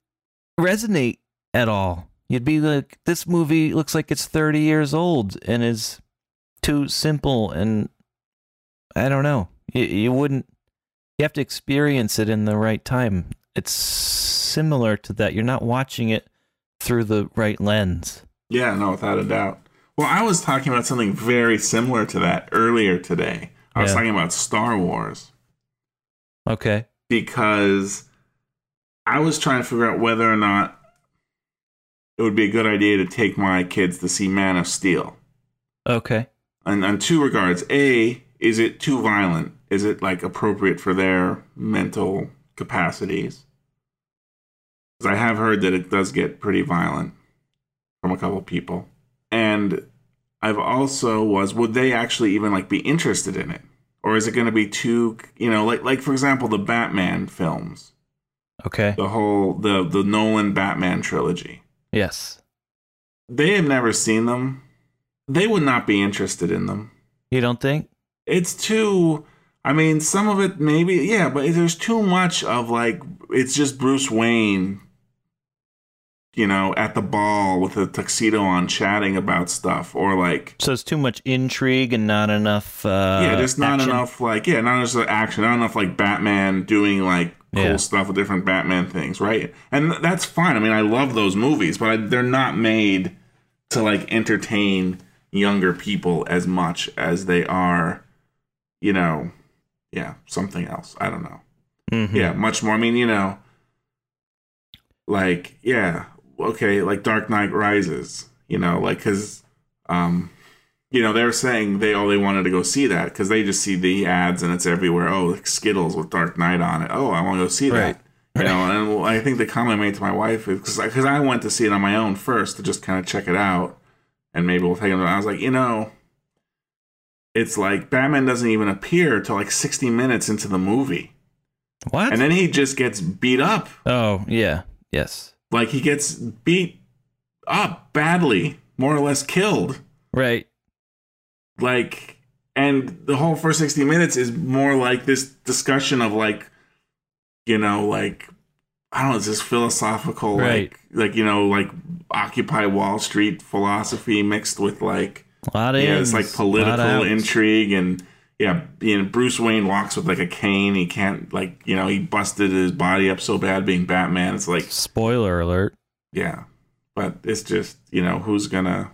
Speaker 5: resonate at all. You'd be like, this movie looks like it's thirty years old and is too simple and I don't know. You, you wouldn't. You have to experience it in the right time. It's similar to that. You're not watching it through the right lens.
Speaker 4: yeah no without a doubt well i was talking about something very similar to that earlier today i was
Speaker 5: Yeah.
Speaker 4: talking about star wars
Speaker 5: Okay.
Speaker 4: because I was trying to figure out whether or not it would be a good idea to take my kids to see Man of Steel.
Speaker 5: Okay.
Speaker 4: And on two regards. A, is it too violent? Is it like appropriate for their mental capacities? Because I have heard that it does get pretty violent from a couple people. And I've also was would they actually even like be interested in it? Or is it going to be too, you know, like like for example the Batman films
Speaker 5: Okay.
Speaker 4: the whole the the Nolan Batman trilogy.
Speaker 5: Yes.
Speaker 4: They have never seen them. They would not be interested in them.
Speaker 5: You don't think?
Speaker 4: It's too I mean, some of it maybe yeah, but there's too much of like it's just Bruce Wayne you know, at the ball with a tuxedo on chatting about stuff or like
Speaker 5: So it's too much intrigue and not enough. Uh,
Speaker 4: yeah, just not
Speaker 5: action?
Speaker 4: enough like yeah, not enough action, not enough like Batman doing like cool
Speaker 5: Yeah.
Speaker 4: stuff with different Batman things, right? And th- that's fine. I mean, I love those movies, but I, they're not made to like entertain younger people as much as they are, you know, yeah, something else. I don't know.
Speaker 5: Mhm.
Speaker 4: Yeah, much more. I mean, you know, like yeah, okay, like Dark Knight Rises. You know, like because, um, you know, they're saying they all they wanted to go see that because they just see the ads and it's everywhere. Oh, like Skittles with Dark Knight on it. Oh, I want to go see
Speaker 5: Right.
Speaker 4: that. You know, and I think the comment I made to my wife is because because I went to see it on my own first to just kind of check it out, and maybe we'll take it. I was like, you know, it's like Batman doesn't even appear till like sixty minutes into the movie,
Speaker 5: What?
Speaker 4: and then he just gets beat up.
Speaker 5: oh, yeah. Yes.
Speaker 4: Like he gets beat up badly, more or less killed.
Speaker 5: Right.
Speaker 4: Like, and the whole first 60 minutes is more like this discussion of like, you know, like, I don't know, it's this philosophical,
Speaker 5: Right.
Speaker 4: like, like, you know, like Occupy Wall Street philosophy mixed with like,
Speaker 5: A lot of
Speaker 4: yeah, it's like political intrigue and, yeah, you know, Bruce Wayne walks with like a cane. He can't, like, you know, he busted his body up so bad being Batman. It's like,
Speaker 5: Spoiler alert.
Speaker 4: yeah. But it's just, you know, who's gonna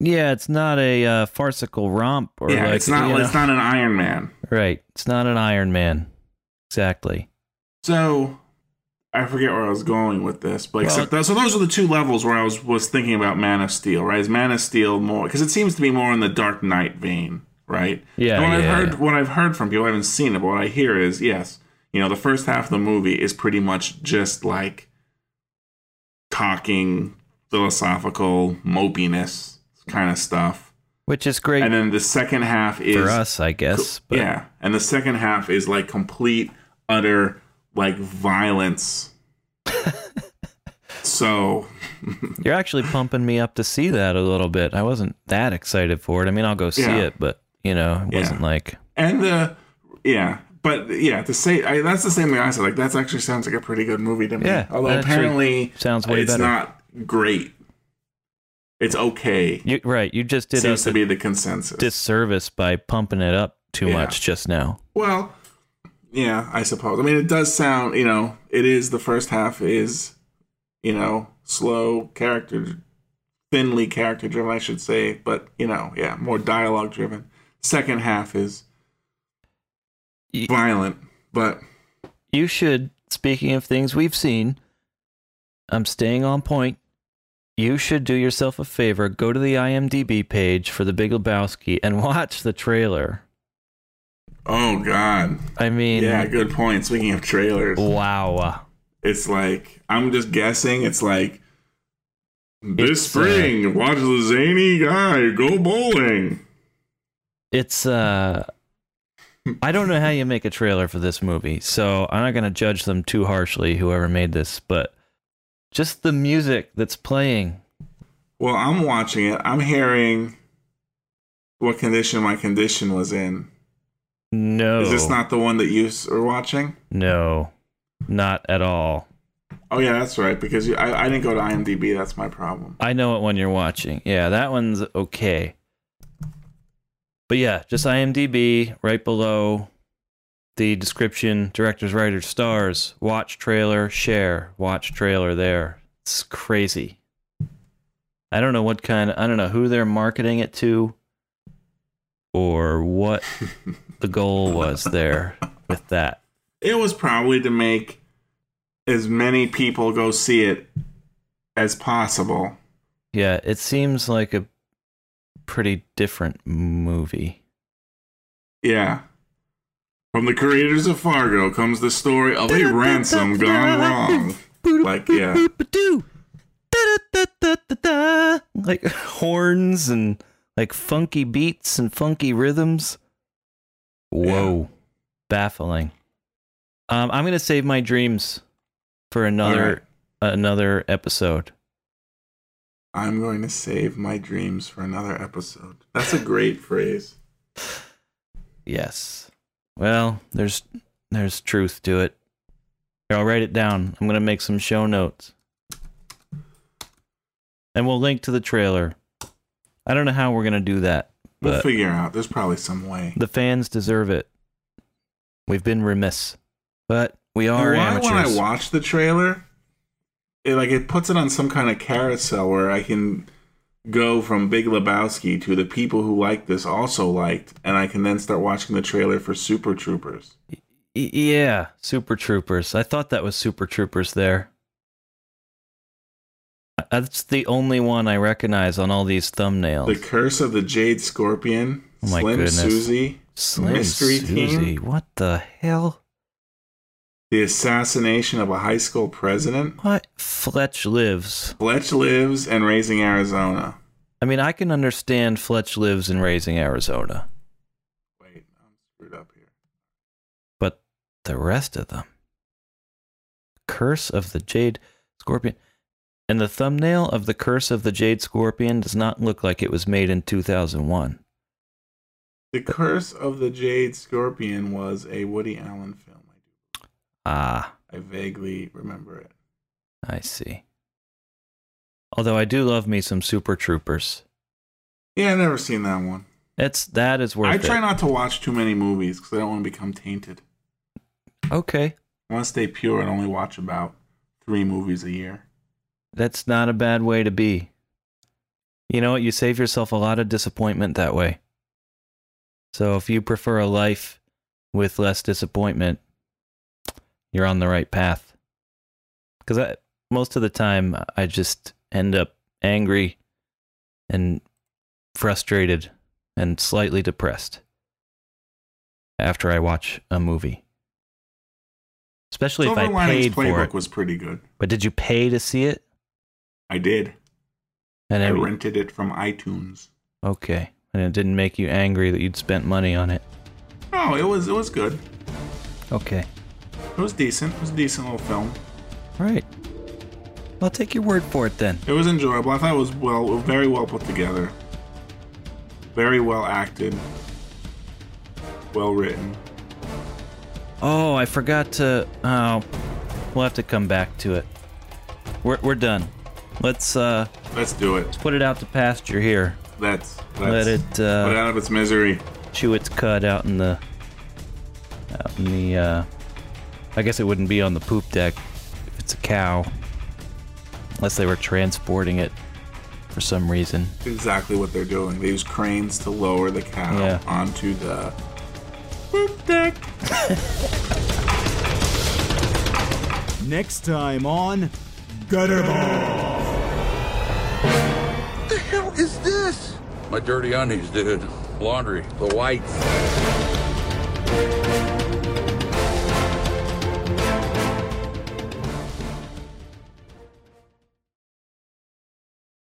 Speaker 5: Yeah, it's not a uh, farcical romp or
Speaker 4: yeah,
Speaker 5: like
Speaker 4: it's not.
Speaker 5: you know-
Speaker 4: It's not an Iron Man.
Speaker 5: right. It's not an Iron Man. Exactly.
Speaker 4: So I forget where I was going with this, but
Speaker 5: Well-
Speaker 4: except that, so those are the two levels where I was was thinking about Man of Steel. Right, is Man of Steel more because it seems to be more in the Dark Knight vein, right?
Speaker 5: Yeah,
Speaker 4: And what I've heard,
Speaker 5: yeah.
Speaker 4: what I've heard from people, I haven't seen it, but what I hear is yes, you know, the first half of the movie is pretty much just like talking philosophical mopiness kind of stuff,
Speaker 5: Which is great
Speaker 4: and then the second half is
Speaker 5: for us, I guess. But
Speaker 4: yeah, and the second half is like complete, utter like violence. so
Speaker 5: You're actually pumping me up to see that a little bit. I wasn't that excited for it. I mean, I'll go see
Speaker 4: Yeah.
Speaker 5: it, but you know, it
Speaker 4: Yeah.
Speaker 5: wasn't like
Speaker 4: and the yeah, but yeah, to say I, that's the same thing I said. Like that actually sounds like a pretty good movie to me.
Speaker 5: Yeah,
Speaker 4: although apparently
Speaker 5: sounds way
Speaker 4: it's
Speaker 5: better.
Speaker 4: not great. It's okay.
Speaker 5: you right. You just did
Speaker 4: Seems to be the consensus.
Speaker 5: disservice by pumping it up too
Speaker 4: Yeah.
Speaker 5: much just now.
Speaker 4: Well, yeah, I suppose. I mean, it does sound, you know, it is the first half is, you know, slow character, thinly character driven, I should say, but you know, yeah, more dialogue driven. Second half is violent, but
Speaker 5: You should. Speaking of things we've seen, I'm staying on point. You should do yourself a favor. Go to the IMDb page for The Big Lebowski and watch the trailer.
Speaker 4: Oh god,
Speaker 5: I mean,
Speaker 4: yeah, good point. Speaking of trailers,
Speaker 5: wow.
Speaker 4: it's like I'm just guessing. It's like this
Speaker 5: It's, uh,
Speaker 4: spring, watch the zany guy go bowling.
Speaker 5: It's uh I don't know how you make a trailer for this movie, so I'm not going to judge them too harshly whoever made this, but just the music that's playing.
Speaker 4: Well, I'm watching it. I'm hearing what condition my condition was in.
Speaker 5: No.
Speaker 4: Is this not the one that you are watching?
Speaker 5: No. Not at all.
Speaker 4: Oh yeah, that's right. Because you, I, I didn't go to IMDb. That's my problem.
Speaker 5: I know it when you're watching. Yeah, that one's okay. But yeah, just IMDb right below the description, directors, writers, stars, watch trailer, share, watch trailer there. It's crazy. I don't know what kind Of, I don't know who they're marketing it to or what the goal was there with that.
Speaker 4: It was probably to make as many people go see it as possible.
Speaker 5: Yeah, it seems like a pretty different movie.
Speaker 4: Yeah. From the creators of Fargo comes the story of a ransom gone wrong. Like, yeah.
Speaker 5: Like horns and like funky beats and funky rhythms. Whoa. Baffling. Um, I'm gonna save my dreams for another another episode.
Speaker 4: I'm going to save my dreams for another episode. That's a great phrase.
Speaker 5: Yes. Well, there's there's truth to it. Here, I'll write it down. I'm gonna make some show notes. And we'll link to the trailer. I don't know how we're gonna do that,
Speaker 4: We'll figure out. There's probably some way.
Speaker 5: the fans deserve it. We've been remiss. But we
Speaker 4: And
Speaker 5: are
Speaker 4: why
Speaker 5: amateurs.
Speaker 4: when I watch the trailer, it like it puts it on some kind of carousel where I can go from Big Lebowski to the people who like this also liked, and I can then start watching the trailer for Super Troopers.
Speaker 5: Yeah, Super Troopers. I thought that was Super Troopers there. That's the only one I recognize on all these thumbnails.
Speaker 4: The Curse of the Jade Scorpion,
Speaker 5: Oh my
Speaker 4: Slim
Speaker 5: goodness.
Speaker 4: Susie,
Speaker 5: Slim
Speaker 4: Mystery
Speaker 5: Susie.
Speaker 4: Team?
Speaker 5: What the hell?
Speaker 4: The Assassination of a High School President,
Speaker 5: What? Fletch lives.
Speaker 4: Fletch Lives, and Raising Arizona.
Speaker 5: I mean, I can understand Fletch lives in Raising Arizona,
Speaker 4: Wait, I'm screwed up here.
Speaker 5: but the rest of them. Curse of the Jade Scorpion. And the thumbnail of the Curse of the Jade Scorpion does not look like it was made in 2001.
Speaker 4: The Curse of the Jade Scorpion was a Woody Allen film.
Speaker 5: Ah,
Speaker 4: I vaguely remember it.
Speaker 5: I see. Although I do love me some Super Troopers.
Speaker 4: Yeah, I've never seen that one.
Speaker 5: It's that is worth
Speaker 4: I
Speaker 5: it.
Speaker 4: try not to watch too many movies because I don't want to become tainted.
Speaker 5: okay,
Speaker 4: I want to stay pure and only watch about three movies a year.
Speaker 5: That's not a bad way to be. You know what? You save yourself a lot of disappointment that way. So if you prefer a life with less disappointment, you're on the right path. Because I most of the time I just end up angry and frustrated and slightly depressed after I watch a movie. Especially if I
Speaker 4: Silver Linings
Speaker 5: paid for it.
Speaker 4: was pretty good.
Speaker 5: But did you pay to see it?
Speaker 4: I did.
Speaker 5: And
Speaker 4: I rented it from iTunes.
Speaker 5: okay, and it didn't make you angry that you'd spent money on it.
Speaker 4: Oh, it was it was good.
Speaker 5: Okay,
Speaker 4: It was decent. It was a decent little film.
Speaker 5: all right. I'll take your word for it then.
Speaker 4: It was enjoyable. I thought it was well, very well put together. Very well acted. Well written.
Speaker 5: Oh, I forgot to. Oh, we'll have to come back to it. We're we're done. Let's uh
Speaker 4: Let's do it.
Speaker 5: put it out to pasture here.
Speaker 4: Let's, let's
Speaker 5: Let it
Speaker 4: put it
Speaker 5: uh,
Speaker 4: out of its misery.
Speaker 5: chew its cud out in the out in the. uh I guess it wouldn't be on the poop deck if it's a cow, unless they were transporting it for some reason.
Speaker 4: Exactly what they're doing. They use cranes to lower the cow
Speaker 5: Yeah.
Speaker 4: onto the poop deck.
Speaker 7: Next time on Gutterball.
Speaker 2: The
Speaker 8: My dirty undies, dude. Laundry. The whites.